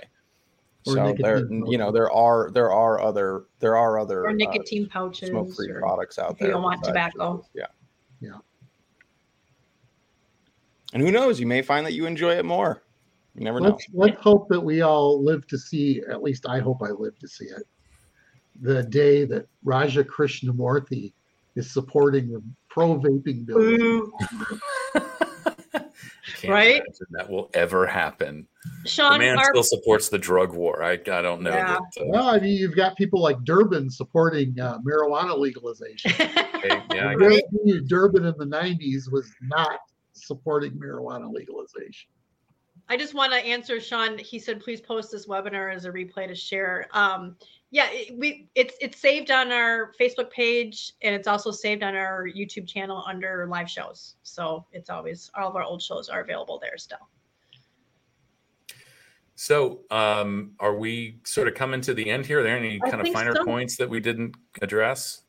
Or so there, you know, there are there are other there are other or uh, nicotine pouches, smoke-free products out there. You don't want tobacco. Yeah, yeah. And who knows, you may find that you enjoy it more. You never let's, know. Let's hope that we all live to see, at least I hope I live to see it, the day that Raja Krishnamoorthi is supporting the pro vaping bill. right? That will ever happen. Sean, the man our... still supports the drug war. I, I don't know. Yeah. That, uh... Well, I mean, you've got people like Durbin supporting uh, marijuana legalization. okay, yeah, Durbin in the 90s was not supporting marijuana legalization. I just want to answer Sean. He said, please post this webinar as a replay to share. Um, yeah, it, we it's it's saved on our Facebook page and it's also saved on our YouTube channel under live shows. So it's always all of our old shows are available there still. So, um, are we sort of coming to the end here? Are there any kind of finer so. points that we didn't address?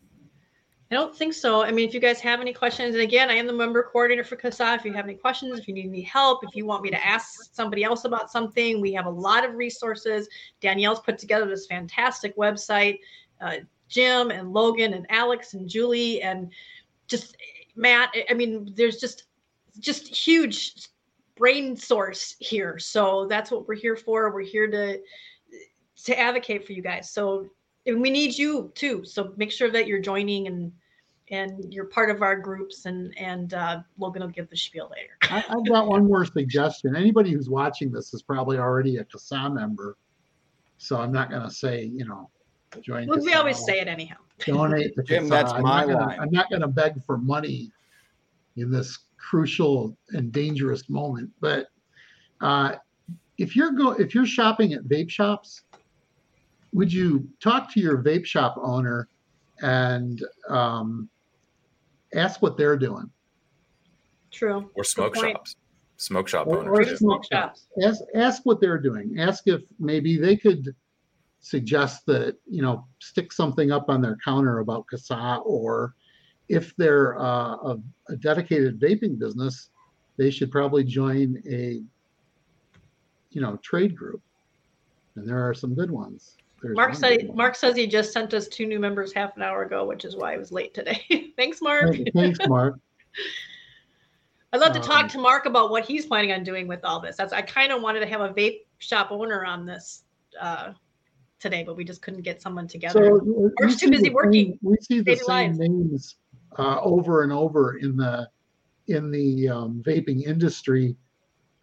I don't think so. I mean, if you guys have any questions, and again, I am the member coordinator for CASAA. If you have any questions, if you need any help, if you want me to ask somebody else about something, we have a lot of resources. Danielle's put together this fantastic website. Uh, Jim and Logan and Alex and Julie and just Matt. I mean, there's just just huge brain source here. So that's what we're here for. We're here to to advocate for you guys. So and we need you too. So make sure that you're joining and and you're part of our groups and and uh, Logan will give the spiel later. I, have got one more suggestion. Anybody who's watching this is probably already a CASAA member, so I'm not going to say you know join. Well, we always say it anyhow. Donate to Jim. That's I'm my not line. I'm not going to beg for money in this crucial and dangerous moment, but uh, if you're go if you're shopping at vape shops would you talk to your vape shop owner and um, ask what they're doing? True. Or smoke shops. Smoke shop or, owners. Or smoke shops. Ask, ask what they're doing. Ask if maybe they could suggest that, you know, stick something up on their counter about CASAA or if they're uh, a, a dedicated vaping business, they should probably join a you know trade group, and there are some good ones. There's Mark said. Mark says he just sent us two new members half an hour ago, which is why I was late today. Thanks, Mark. Thank- Thanks, Mark. I'd love to talk Um, to Mark about what he's planning on doing with all this. That's I kind of wanted to have a vape shop owner on this uh, today, but we just couldn't get someone together. So we Mark's too busy working same- We see the same lives. names uh, over and over in the in the um, vaping industry,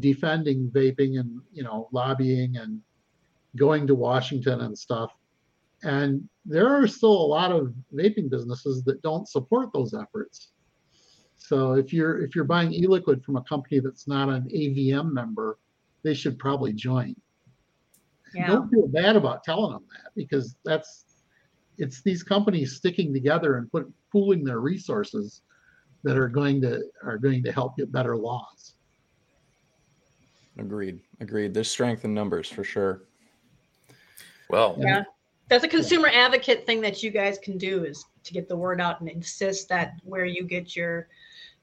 defending vaping and you know lobbying and going to Washington and stuff. And there are still a lot of vaping businesses that don't support those efforts. So if you're if you're buying e-liquid from a company that's not an AVM member, they should probably join. Yeah. Don't feel bad about telling them that because that's it's these companies sticking together and put pooling their resources that are going to are going to help get better laws. Agreed. Agreed. There's strength in numbers for sure. Well, Yeah. That's a consumer advocate thing that you guys can do is to get the word out and insist that where you get your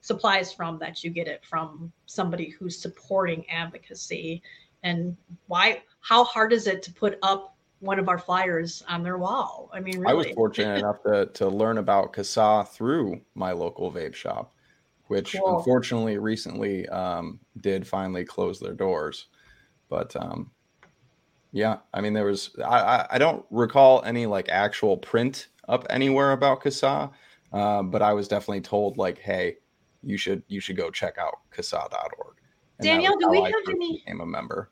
supplies from, that you get it from somebody who's supporting advocacy. And why, how hard is it to put up one of our flyers on their wall? I mean, I was fortunate enough to to learn about CASAA through my local vape shop, which Cool. unfortunately recently um, did finally close their doors. But um, yeah, I mean, there was I, I I don't recall any like actual print up anywhere about CASAA, uh, but I was definitely told like, hey, you should you should go check out CASAA.org. And that Danielle, do we I have first any- became a member?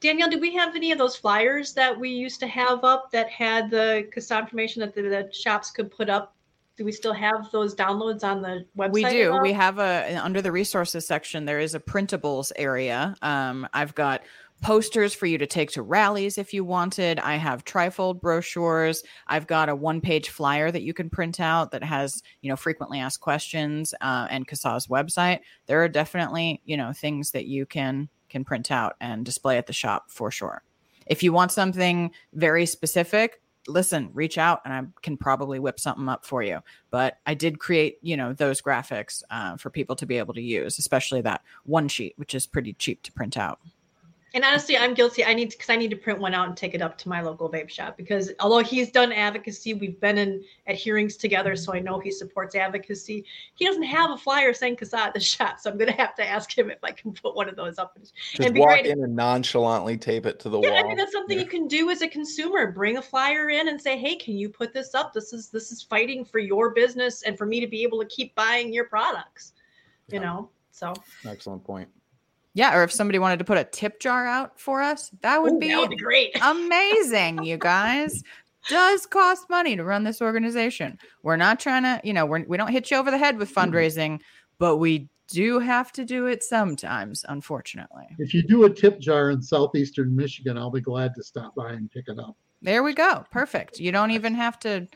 Danielle, do we have any of those flyers that we used to have up that had the CASAA information that the, the shops could put up? Do we still have those downloads on the website? We do. all? We have a under the resources section. There is a printables area. Um, I've got posters for you to take to rallies if you wanted. I have trifold brochures. I've got a one-page flyer that you can print out that has you know frequently asked questions uh, and CASAA's website. There are definitely you know things that you can can print out and display at the shop for sure. If you want something very specific, listen, reach out and I can probably whip something up for you but I did create, you know, those graphics uh, for people to be able to use, especially that one sheet, which is pretty cheap to print out. And honestly, I'm guilty. I need because I need to print one out and take it up to my local vape shop because although he's done advocacy, we've been in at hearings together, so I know he supports advocacy. He doesn't have a flyer saying CASAA at the shop, so I'm gonna have to ask him if I can put one of those up. Just It'd be walk in and nonchalantly tape it to the Yeah, wall. I mean that's something Yeah. you can do as a consumer. Bring a flyer in and say, "Hey, can you put this up? This is this is fighting for your business and for me to be able to keep buying your products." You Yeah. know, so Excellent point. Yeah, or if somebody wanted to put a tip jar out for us, that would Ooh, be that would be great. amazing, you guys. Does cost money to run this organization. We're not trying to, you know, we're, we don't hit you over the head with mm-hmm. fundraising, but we do have to do it sometimes, unfortunately. If you do a tip jar in southeastern Michigan, I'll be glad to stop by and pick it up. There we go. Perfect. You don't even have to,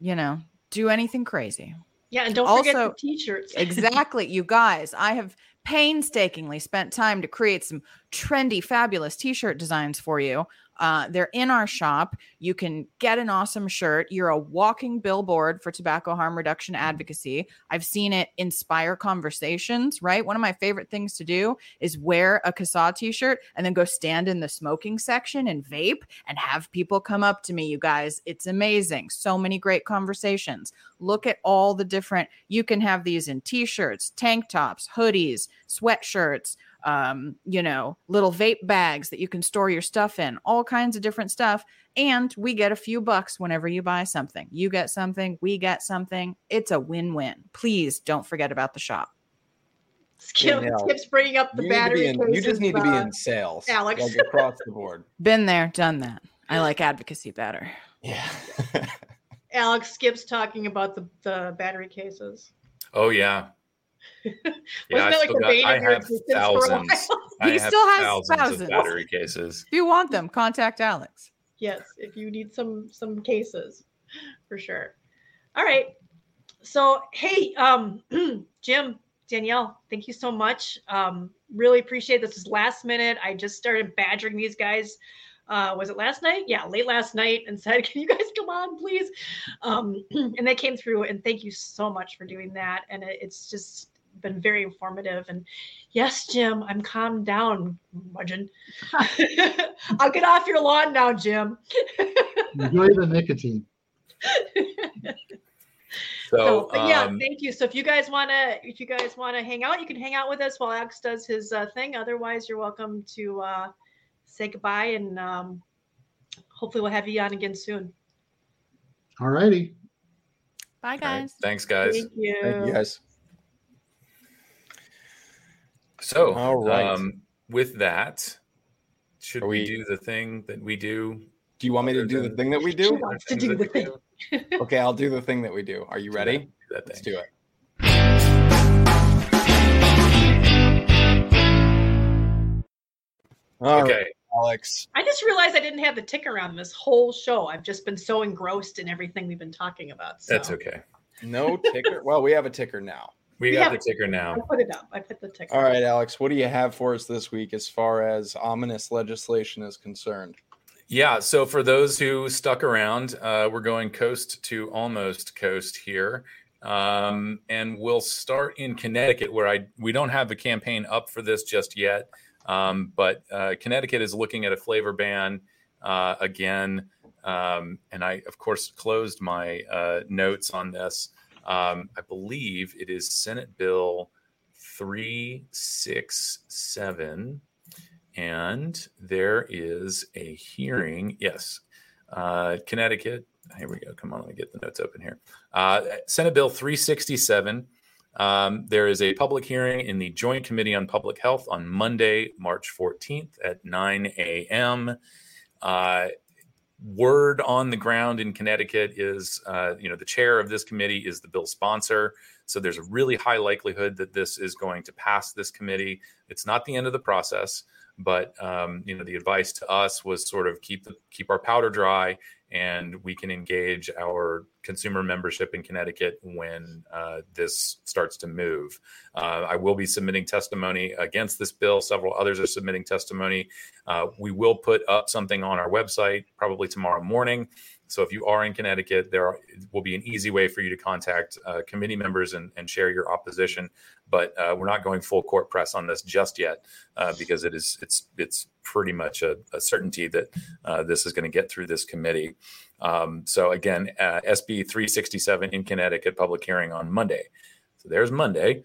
you know, do anything crazy. Yeah, and don't forget Also- the t-shirts. Exactly, you guys. I have painstakingly spent time to create some trendy, fabulous t shirt designs for you. Uh, they're in our shop. You can get an awesome shirt. You're a walking billboard for tobacco harm reduction advocacy. I've seen it inspire conversations, right? One of my favorite things to do is wear a CASAA t shirt and then go stand in the smoking section and vape and have people come up to me. You guys, it's amazing. So many great conversations. Look at all the different, you can have these in t shirts, tank tops, hoodies, sweatshirts um, you know, little vape bags that you can store your stuff in, all kinds of different stuff. And we get a few bucks whenever you buy something. You get something, we get something. It's a win win. Please don't forget about the shop. Skip, Danielle, Skip's bringing up the You, need to battery be in, you just need to be uh, in sales, Alex. like across the board. Been there, done that. I like advocacy better. Yeah. Alex Skip's talking about the, the battery cases. oh yeah, yeah. Wasn't I that like still the bane I of your have existence for a thousands. while? I He have still has thousands, thousands. of battery cases. If you want them, contact Alex. yes, if you need some some cases, for sure. All right. So hey, um, Jim, Danielle, thank you so much. Um, really appreciate this. Is last minute. I just started badgering these guys uh, was it last night? Yeah, late last night, and said, "Can you guys come on, please?" Um, and they came through, and thank you so much for doing that. And it, it's just been very informative. And yes, Jim, I'm calmed down, Mudgeon. I'll get off your lawn now, Jim. Enjoy the nicotine. So, so but yeah, um, thank you. So if you guys want to, if you guys want to hang out, you can hang out with us while Alex does his uh, thing. Otherwise, you're welcome to uh, say goodbye, and um, hopefully we'll have you on again soon. All righty. Bye, guys. Right. Thanks, guys. Thank you. Thank you, guys. So, all right. Um, with that, should we, we, do the thing that we do? Do you want me to do the thing that we do? To do the thing. okay, I'll do the thing that we do. Are you ready? Do that, Let's do it. All okay. Right, Alex. I just realized I didn't have the ticker on this whole show. I've just been so engrossed in everything we've been talking about. So. That's okay. No ticker. well, we have a ticker now. We, we got the ticker now. I put it up. I put the ticker. All right, Alex. What do you have for us this week as far as ominous legislation is concerned? Yeah. So for those who stuck around, uh, we're going coast to almost coast here. Um, and we'll start in Connecticut, where I we don't have the campaign up for this just yet. Um, but uh, Connecticut is looking at a flavor ban uh, again. Um, and I, of course, closed my uh, notes on this. Um, I believe it is Senate Bill 367 and there is a hearing. Yes, uh, Connecticut. Here we go. Come on, let me get the notes open here. Uh, Senate Bill 367. Um, there is a public hearing in the Joint Committee on Public Health on Monday, March 14th at 9 a.m. Uh, word on the ground in Connecticut is, uh, you know, the chair of this committee is the bill sponsor. So there's a really high likelihood that this is going to pass this committee. It's not the end of the process. But um, you know, the advice to us was sort of keep the keep our powder dry, and we can engage our consumer membership in Connecticut when uh, this starts to move. Uh, I will be submitting testimony against this bill. Several others are submitting testimony. Uh, we will put up something on our website probably tomorrow morning so if you are in Connecticut, there are, will be an easy way for you to contact uh, committee members and, and, share your opposition. But uh, we're not going full court press on this just yet uh, because it is it's it's pretty much a, a certainty that uh, this is going to get through this committee. Um, so again, uh, SB 367 in Connecticut public hearing on Monday. So there's Monday.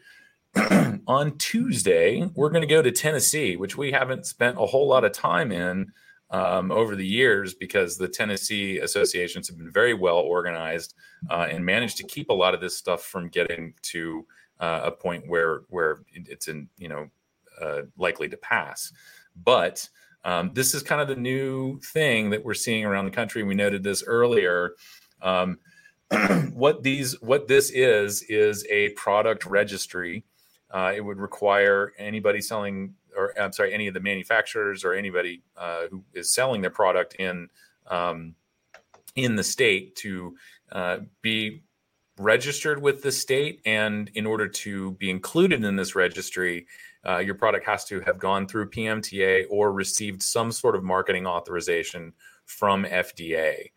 on Tuesday, we're going to go to Tennessee, which we haven't spent a whole lot of time in um, over the years because the Tennessee associations have been very well organized uh, and managed to keep a lot of this stuff from getting to uh, a point where where it's in you know uh, likely to pass. But um, this is kind of the new thing that we're seeing around the country. We noted this earlier. Um, what these what this is is a product registry. Uh, it would require anybody selling or I'm sorry, any of the manufacturers or anybody uh, who is selling their product in um, in the state to uh, be registered with the state, and in order to be included in this registry, uh, your product has to have gone through PMTA or received some sort of marketing authorization from FDA.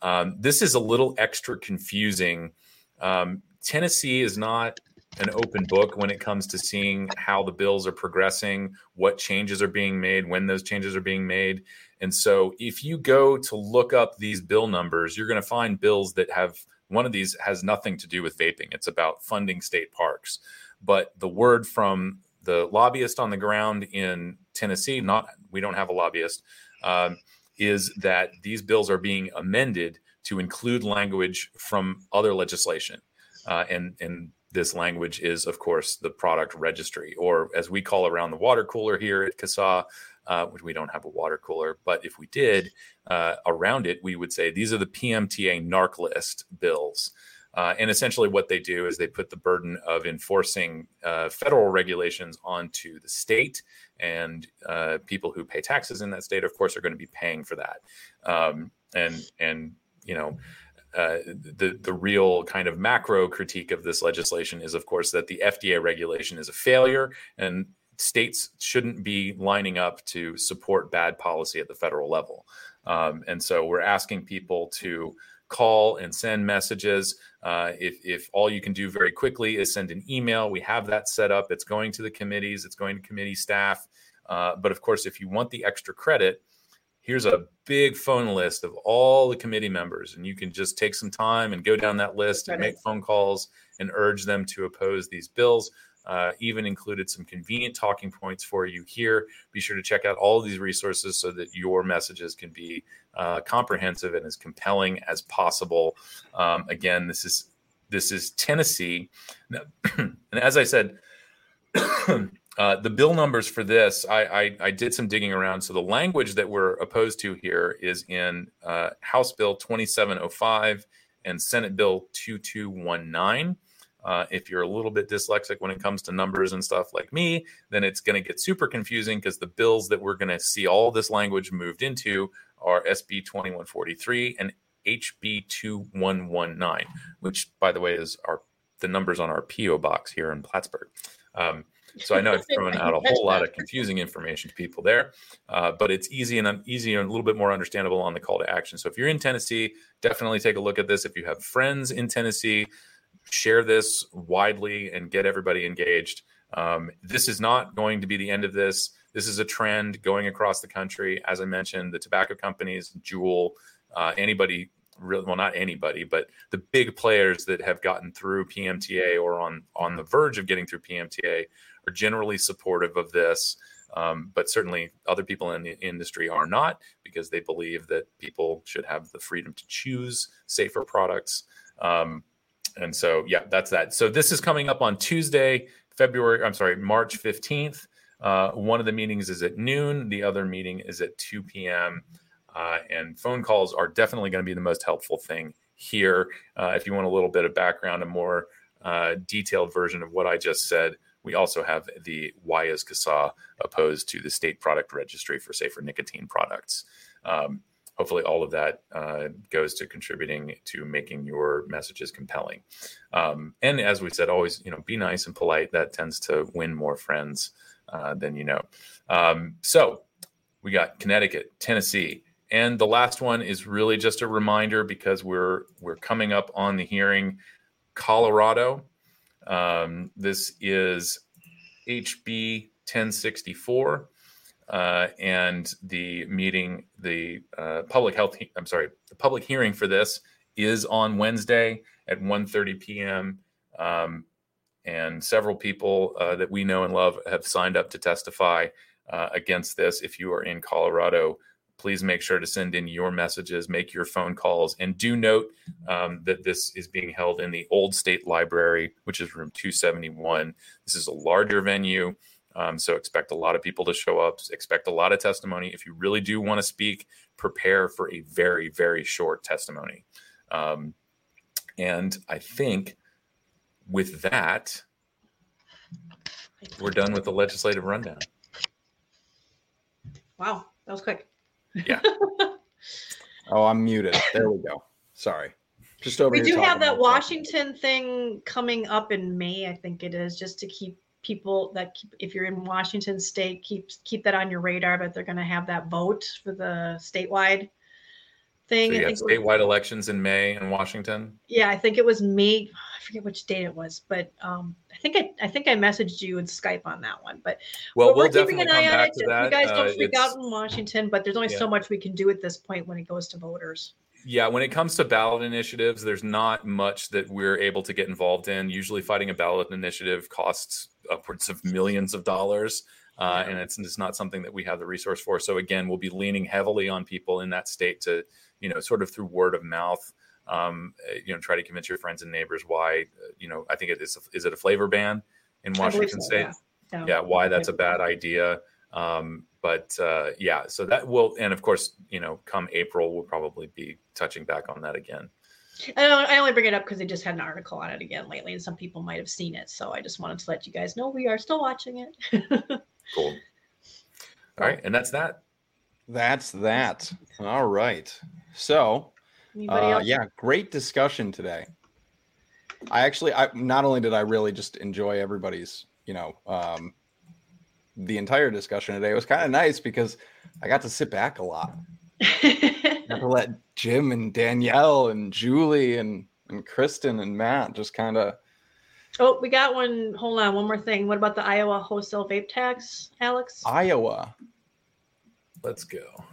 Um, this is a little extra confusing. Um, Tennessee is not an open book when it comes to seeing how the bills are progressing, what changes are being made, when those changes are being made. And so if you go to look up these bill numbers, you're going to find bills that have one of these has nothing to do with vaping. It's about funding state parks. But the word from the lobbyist on the ground in Tennessee, not we don't have a lobbyist, um, is that these bills are being amended to include language from other legislation. Uh, and and this language is, of course, the product registry, or as we call around the water cooler here at CASAA, uh, which we don't have a water cooler, but if we did, uh, around it, we would say these are the PMTA NARC list bills. Uh, and essentially, what they do is they put the burden of enforcing uh, federal regulations onto the state, and uh, people who pay taxes in that state, of course, are going to be paying for that. Um, and and you know, uh, the the real kind of macro critique of this legislation is, of course, that the FDA regulation is a failure, and states shouldn't be lining up to support bad policy at the federal level. Um, and so we're asking people to call and send messages. Uh, if, if all you can do very quickly is send an email, we have that set up. It's going to the committees, it's going to committee staff. Uh, but of course, if you want the extra credit, here's a big phone list of all the committee members, and you can just take some time and go down that list and make phone calls and urge them to oppose these bills. Uh, even included some convenient talking points for you here. Be sure to check out all of these resources so that your messages can be uh, comprehensive and as compelling as possible. Um, again, this is this is Tennessee, and as I said. Uh, the bill numbers for this, I, I, I, did some digging around. So the language that we're opposed to here is in uh, House Bill 2705 and Senate Bill 2219. Uh, if you're a little bit dyslexic when it comes to numbers and stuff like me, then it's going to get super confusing because the bills that we're going to see all this language moved into are SB 2143 and HB 2119, which, by the way, is our the numbers on our PO box here in Plattsburgh. Um, so I know I've thrown out a whole lot of confusing information to people there, uh, but it's easy and easy and a little bit more understandable on the call to action. So if you're in Tennessee, definitely take a look at this. If you have friends in Tennessee, share this widely and get everybody engaged. Um, this is not going to be the end of this. This is a trend going across the country. As I mentioned, the tobacco companies, Juul, uh, anybody really well not anybody but the big players that have gotten through pmta or on on the verge of getting through pmta are generally supportive of this um, but certainly other people in the industry are not because they believe that people should have the freedom to choose safer products. Um, and so yeah that's that. So this is coming up on tuesday february i'm sorry march 15th uh, one of the meetings is at noon the other meeting is at 2 p.m uh, and phone calls are definitely going to be the most helpful thing here. Uh, if you want a little bit of background a more uh, detailed version of what i just said we also have the why is CASAA opposed to the state product registry for safer nicotine products? Um, hopefully all of that uh, goes to contributing to making your messages compelling. Um, and as we said always you know be nice and polite. That tends to win more friends uh, than you know. Um, so we got connecticut tennessee and the last one is really just a reminder because we're we're coming up on the hearing. Colorado um, this is hb 1064 uh, and the meeting, the uh, public health, I'm sorry, the public hearing for this is on Wednesday at 1.30 p.m. Um, and several people uh, that we know and love have signed up to testify uh, against this. If you are in Colorado, please make sure to send in your messages, make your phone calls, and do note um, that this is being held in the Old State Library, which is room 271. This is a larger venue. Um, so expect a lot of people to show up, expect a lot of testimony. If you really do want to speak, prepare for a very, very short testimony. Um, and I think with that, we're done with the legislative rundown. Wow, that was quick. Yeah. oh, I'm muted. There we go. Sorry. Just over we do have that Washington thing coming up in May, I think it is, just to keep people that keep, if you're in Washington State, keep keep that on your radar. But they're going to have that vote for the statewide thing. So you have statewide was, elections in May in Washington. Yeah, I think it was May. I forget which date it was, but um, I think I, I think I messaged you in Skype on that one. But well, we're, we'll keeping an eye on it. You guys don't uh, freak out in Washington, but there's only yeah. so much we can do at this point when it goes to voters. Yeah, when it comes to ballot initiatives, there's not much that we're able to get involved in. Usually, fighting a ballot initiative costs upwards of millions of dollars. Uh, and it's, it's not something that we have the resource for. So again, we'll be leaning heavily on people in that state to, you know, sort of through word of mouth, um, uh, you know, try to convince your friends and neighbors why, uh, you know, I think it is. Is it a flavor ban in Washington so, State? Yeah. yeah. why that's a bad idea. Um, but uh, yeah, so that will, and of course, you know, come April, we'll probably be touching back on that again. I only bring it up because they just had an article on it again lately, and some people might have seen it. So I just wanted to let you guys know we are still watching it. cool. All right, and that's that. That's that. All right. So, uh, yeah, great discussion today. I actually, I not only did I really just enjoy everybody's, you know, um, the entire discussion today. It was kind of nice because I got to sit back a lot. Got to let Jim and Danielle and Julie and and Kristen and Matt just kind of. Oh, we got one. Hold on, one more thing. What about the Iowa wholesale vape tax, Alex? Iowa. Let's go.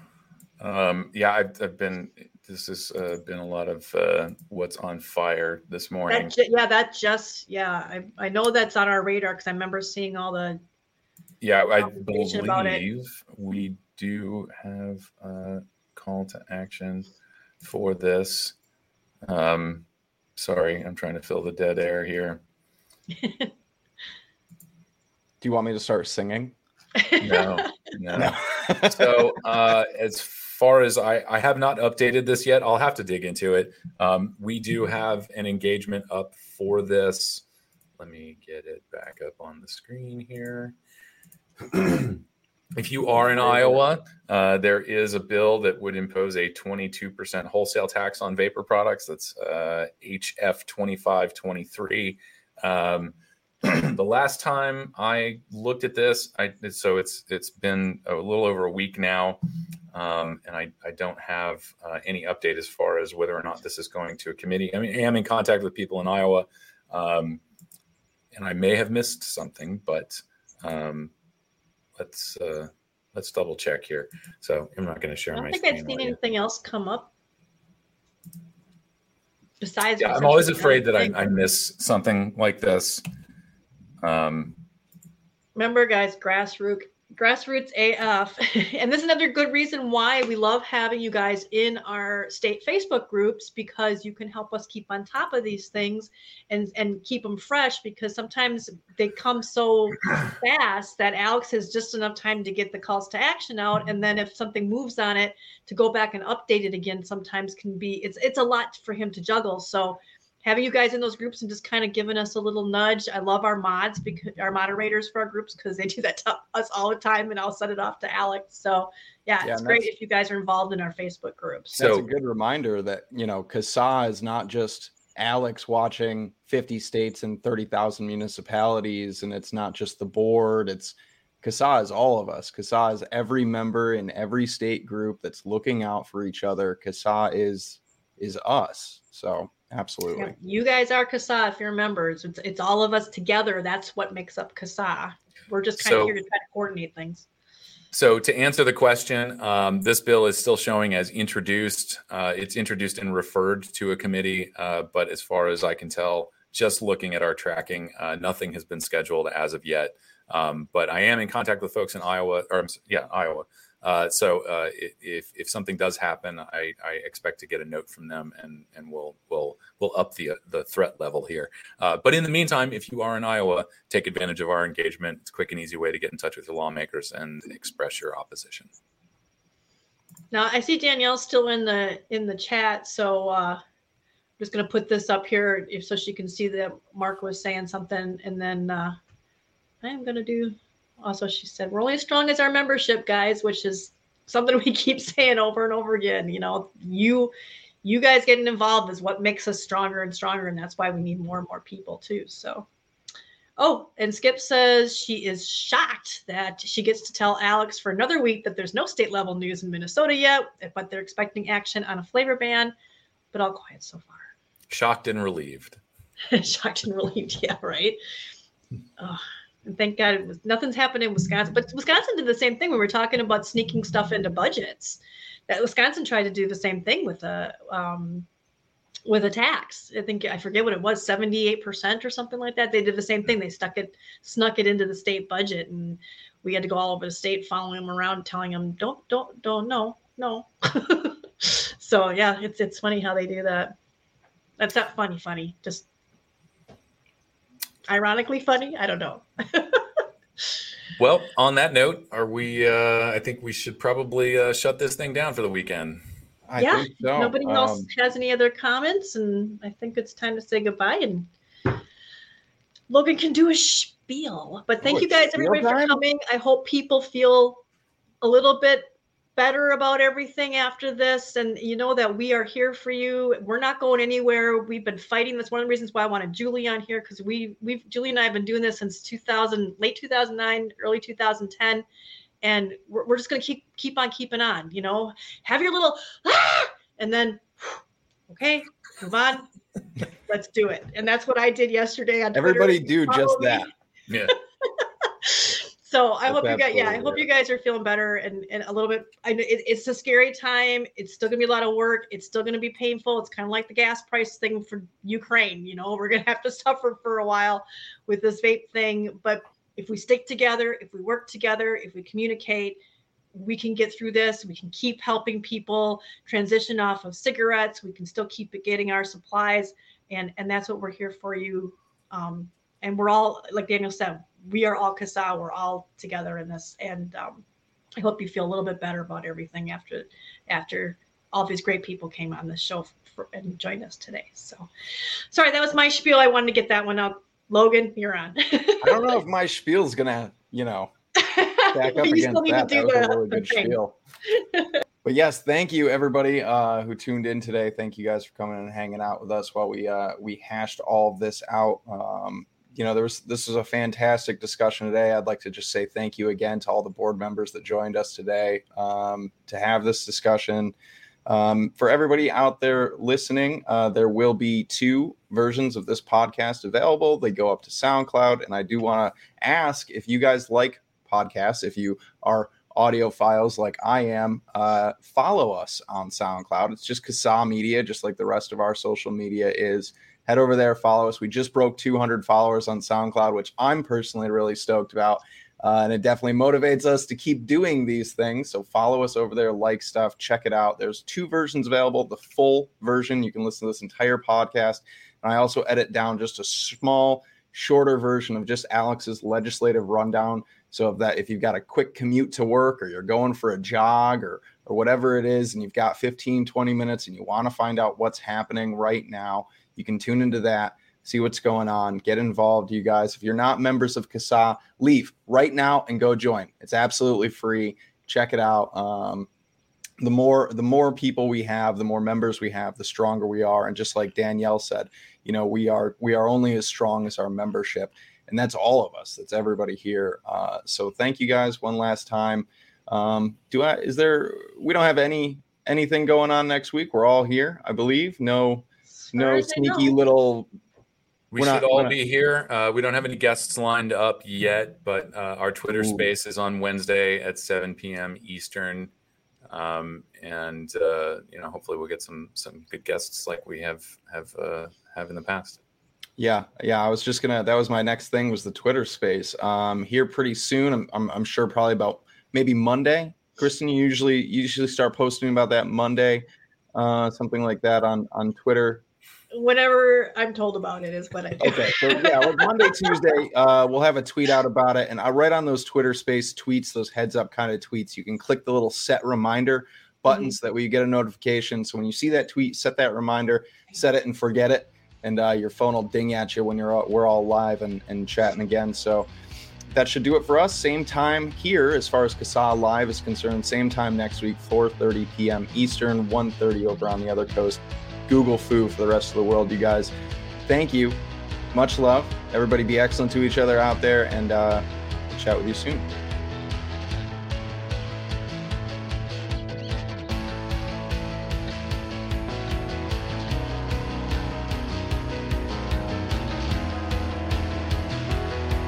Um, yeah, I've, I've been. This has uh, been a lot of uh, what's on fire this morning. That ju- yeah, that just yeah. I I know that's on our radar because I remember seeing all the. Yeah, I conversation about it. believe we do have a call to action for this. Um, sorry, I'm trying to fill the dead air here. Do you want me to start singing? No, no. so uh, as far as I, I have not updated this yet. I'll have to dig into it. Um, we do have an engagement up for this. Let me get it back up on the screen here. if you are in Iowa, uh, there is a bill that would impose a 22% wholesale tax on vapor products. That's uh, HF 2523. Um, the last time I looked at this, I so it's it's been a little over a week now, um, and I, I don't have uh, any update as far as whether or not this is going to a committee. I mean, I am in contact with people in Iowa, um, and I may have missed something, but um, let's uh, let's double check here. So I'm not going to share I don't think I've seen anything else come up besides. Yeah, I'm always afraid that I, I miss something like this. Um, remember guys grassroots grassroots af and this is another good reason why we love having you guys in our state facebook groups because you can help us keep on top of these things and and keep them fresh because sometimes they come so fast that alex has just enough time to get the calls to action out. And then if something moves on it to go back and update it again sometimes can be it's it's a lot for him to juggle. So having you guys in those groups and just kind of giving us a little nudge. I love our mods because our moderators for our groups because they do that to us all the time, and I'll send it off to Alex. So yeah, Yeah, it's great if you guys are involved in our Facebook groups. That's So- a good reminder that, you know, CASAA is not just Alex watching 50 states and 30,000 municipalities, and it's not just the board. It's CASAA is all of us. CASAA is every member in every state group that's looking out for each other. CASAA is is us. So absolutely. Yeah, you guys are CASAA if you're members. It's, it's all of us together. That's what makes up CASAA. We're just kind So- of here to try to coordinate things. So to answer the question, um, this bill is still showing as introduced. Uh, it's introduced and referred to a committee, uh, but as far as I can tell, just looking at our tracking, uh, nothing has been scheduled as of yet. Um, but I am in contact with folks in Iowa, or yeah, Iowa. Uh, so uh, if if something does happen, I, I expect to get a note from them, and and we'll we'll we'll up the the threat level here. Uh, but in the meantime, if you are in Iowa, take advantage of our engagement. It's a quick and easy way to get in touch with your lawmakers and express your opposition. Now I see Danielle still in the in the chat, so uh, I'm just gonna put this up here if so she can see that Mark was saying something, and then uh, I am gonna do. Also, she said we're only as strong as our membership, guys, which is something we keep saying over and over again. You know, you you guys getting involved is what makes us stronger and stronger, and that's why we need more and more people too. So. Oh, and Skip says she is shocked that she gets to tell Alex for another week that there's no state level news in Minnesota yet, but they're expecting action on a flavor ban. But all quiet so far. Shocked and relieved. shocked and relieved. Yeah, right. Oh, and thank God it was nothing's happened in Wisconsin. But Wisconsin did the same thing. We were talking about sneaking stuff into budgets. That Wisconsin tried to do the same thing with a um, with a tax. I think I forget what it was, seventy eight percent or something like that. They did the same thing. They stuck it, snuck it into the state budget, and we had to go all over the state, following them around, telling them, "Don't, don't, don't, no, no." so yeah, it's it's funny how they do that. That's not funny, funny. Just ironically funny. I don't know. Well, on that note, are we? Uh, I think we should probably uh, shut this thing down for the weekend. I Yeah, think so. Nobody else Um, has any other comments, and I think it's time to say goodbye. And Logan can do a spiel. But thank Oh, you guys, everybody, for coming. I hope people feel a little bit better about everything after this and you know that we are here for you. We're not going anywhere. We've been fighting. That's one of the reasons why i wanted julie on here because we we've julie and i have been doing this since 2000 late 2009 early 2010 and we're, we're just going to keep keep on keeping on you know? Have your little ah! and then okay move on. Let's do it. And that's what i did yesterday on everybody Twitter. do just that. Yeah. so I hope you guys, yeah, I hope you guys are feeling better and, and a little bit. I know it, it's a scary time. It's still gonna be a lot of work. It's still gonna be painful. It's kind of like the gas price thing for Ukraine. You know, we're gonna have to suffer for a while with this vape thing. But if we stick together, if we work together, if we communicate, we can get through this. We can keep helping people transition off of cigarettes. We can still keep getting our supplies, and and that's what we're here for you. Um, and we're all like Daniel said, we are all CASAA. We're all together in this, and um, I hope you feel a little bit better about everything after after all these great people came on the show for, and joined us today. So, sorry, that was my spiel. I wanted to get that one out. Logan, you're on. I don't know if my spiel's gonna, you know, back up against still need to that. That was a really good thing. spiel. but yes, thank you everybody uh, who tuned in today. Thank you guys for coming and hanging out with us while we uh, we hashed all of this out. Um, you know, there was this was a fantastic discussion today. I'd like to just say thank you again to all the board members that joined us today um, to have this discussion. Um, for everybody out there listening, uh, there will be two versions of this podcast available. They go up to SoundCloud, and I do want to ask if you guys like podcasts, if you are audio files like I am, uh, follow us on SoundCloud. It's just CASAA Media, just like the rest of our social media is. Head over there, follow us. We just broke 200 followers on SoundCloud, which I'm personally really stoked about. Uh, and it definitely motivates us to keep doing these things. So follow us over there, like stuff, check it out. There's two versions available. The full version, you can listen to this entire podcast. And I also edit down just a small, shorter version of just Alex's legislative rundown. So if that if you've got a quick commute to work or you're going for a jog or or whatever it is, and you've got 15, 20 minutes and you want to find out what's happening right now, you can tune into that see what's going on, get involved, you guys. If you're not members of CASAA, leave right now and go join. It's absolutely free. Check it out. Um, the more the more people we have, the more members we have, the stronger we are. And just like Danielle said, you know, we are we are only as strong as our membership, and that's all of us. That's everybody here. Uh, so thank you guys one last time. Um, do I? Is there? We don't have any anything going on next week. We're all here, I believe. No no as I know. sneaky little We We're should not- all we're not- be here. Uh, we don't have any guests lined up yet, but uh, our Twitter Ooh. space is on Wednesday at 7 p.m. Eastern, um, and uh, you know, hopefully, we'll get some some good guests like we have have uh, have in the past. Yeah, yeah. I was just gonna. That was my next thing was the Twitter space. Um, here pretty soon. I'm, I'm, I'm sure probably about maybe Monday. Kristen, you usually you usually start posting about that Monday, uh, something like that on on Twitter. Whenever I'm told about it is what I do. Okay, so yeah, like Monday, Tuesday, uh, we'll have a tweet out about it, and I write on those Twitter Space tweets, those heads up kind of tweets. You can click the little set reminder buttons Mm-hmm. that way you get a notification. So when you see that tweet, set that reminder, set it and forget it, and uh, your phone will ding at you when you're all, we're all live and, and chatting again. So that should do it for us. Same time here as far as CASAA Live is concerned. Same time next week, 4:30 p.m. Eastern, 1:30 over on the other coast. Google Foo for the rest of the world, you guys. Thank you. Much love. Everybody be excellent to each other out there, and uh, chat with you soon.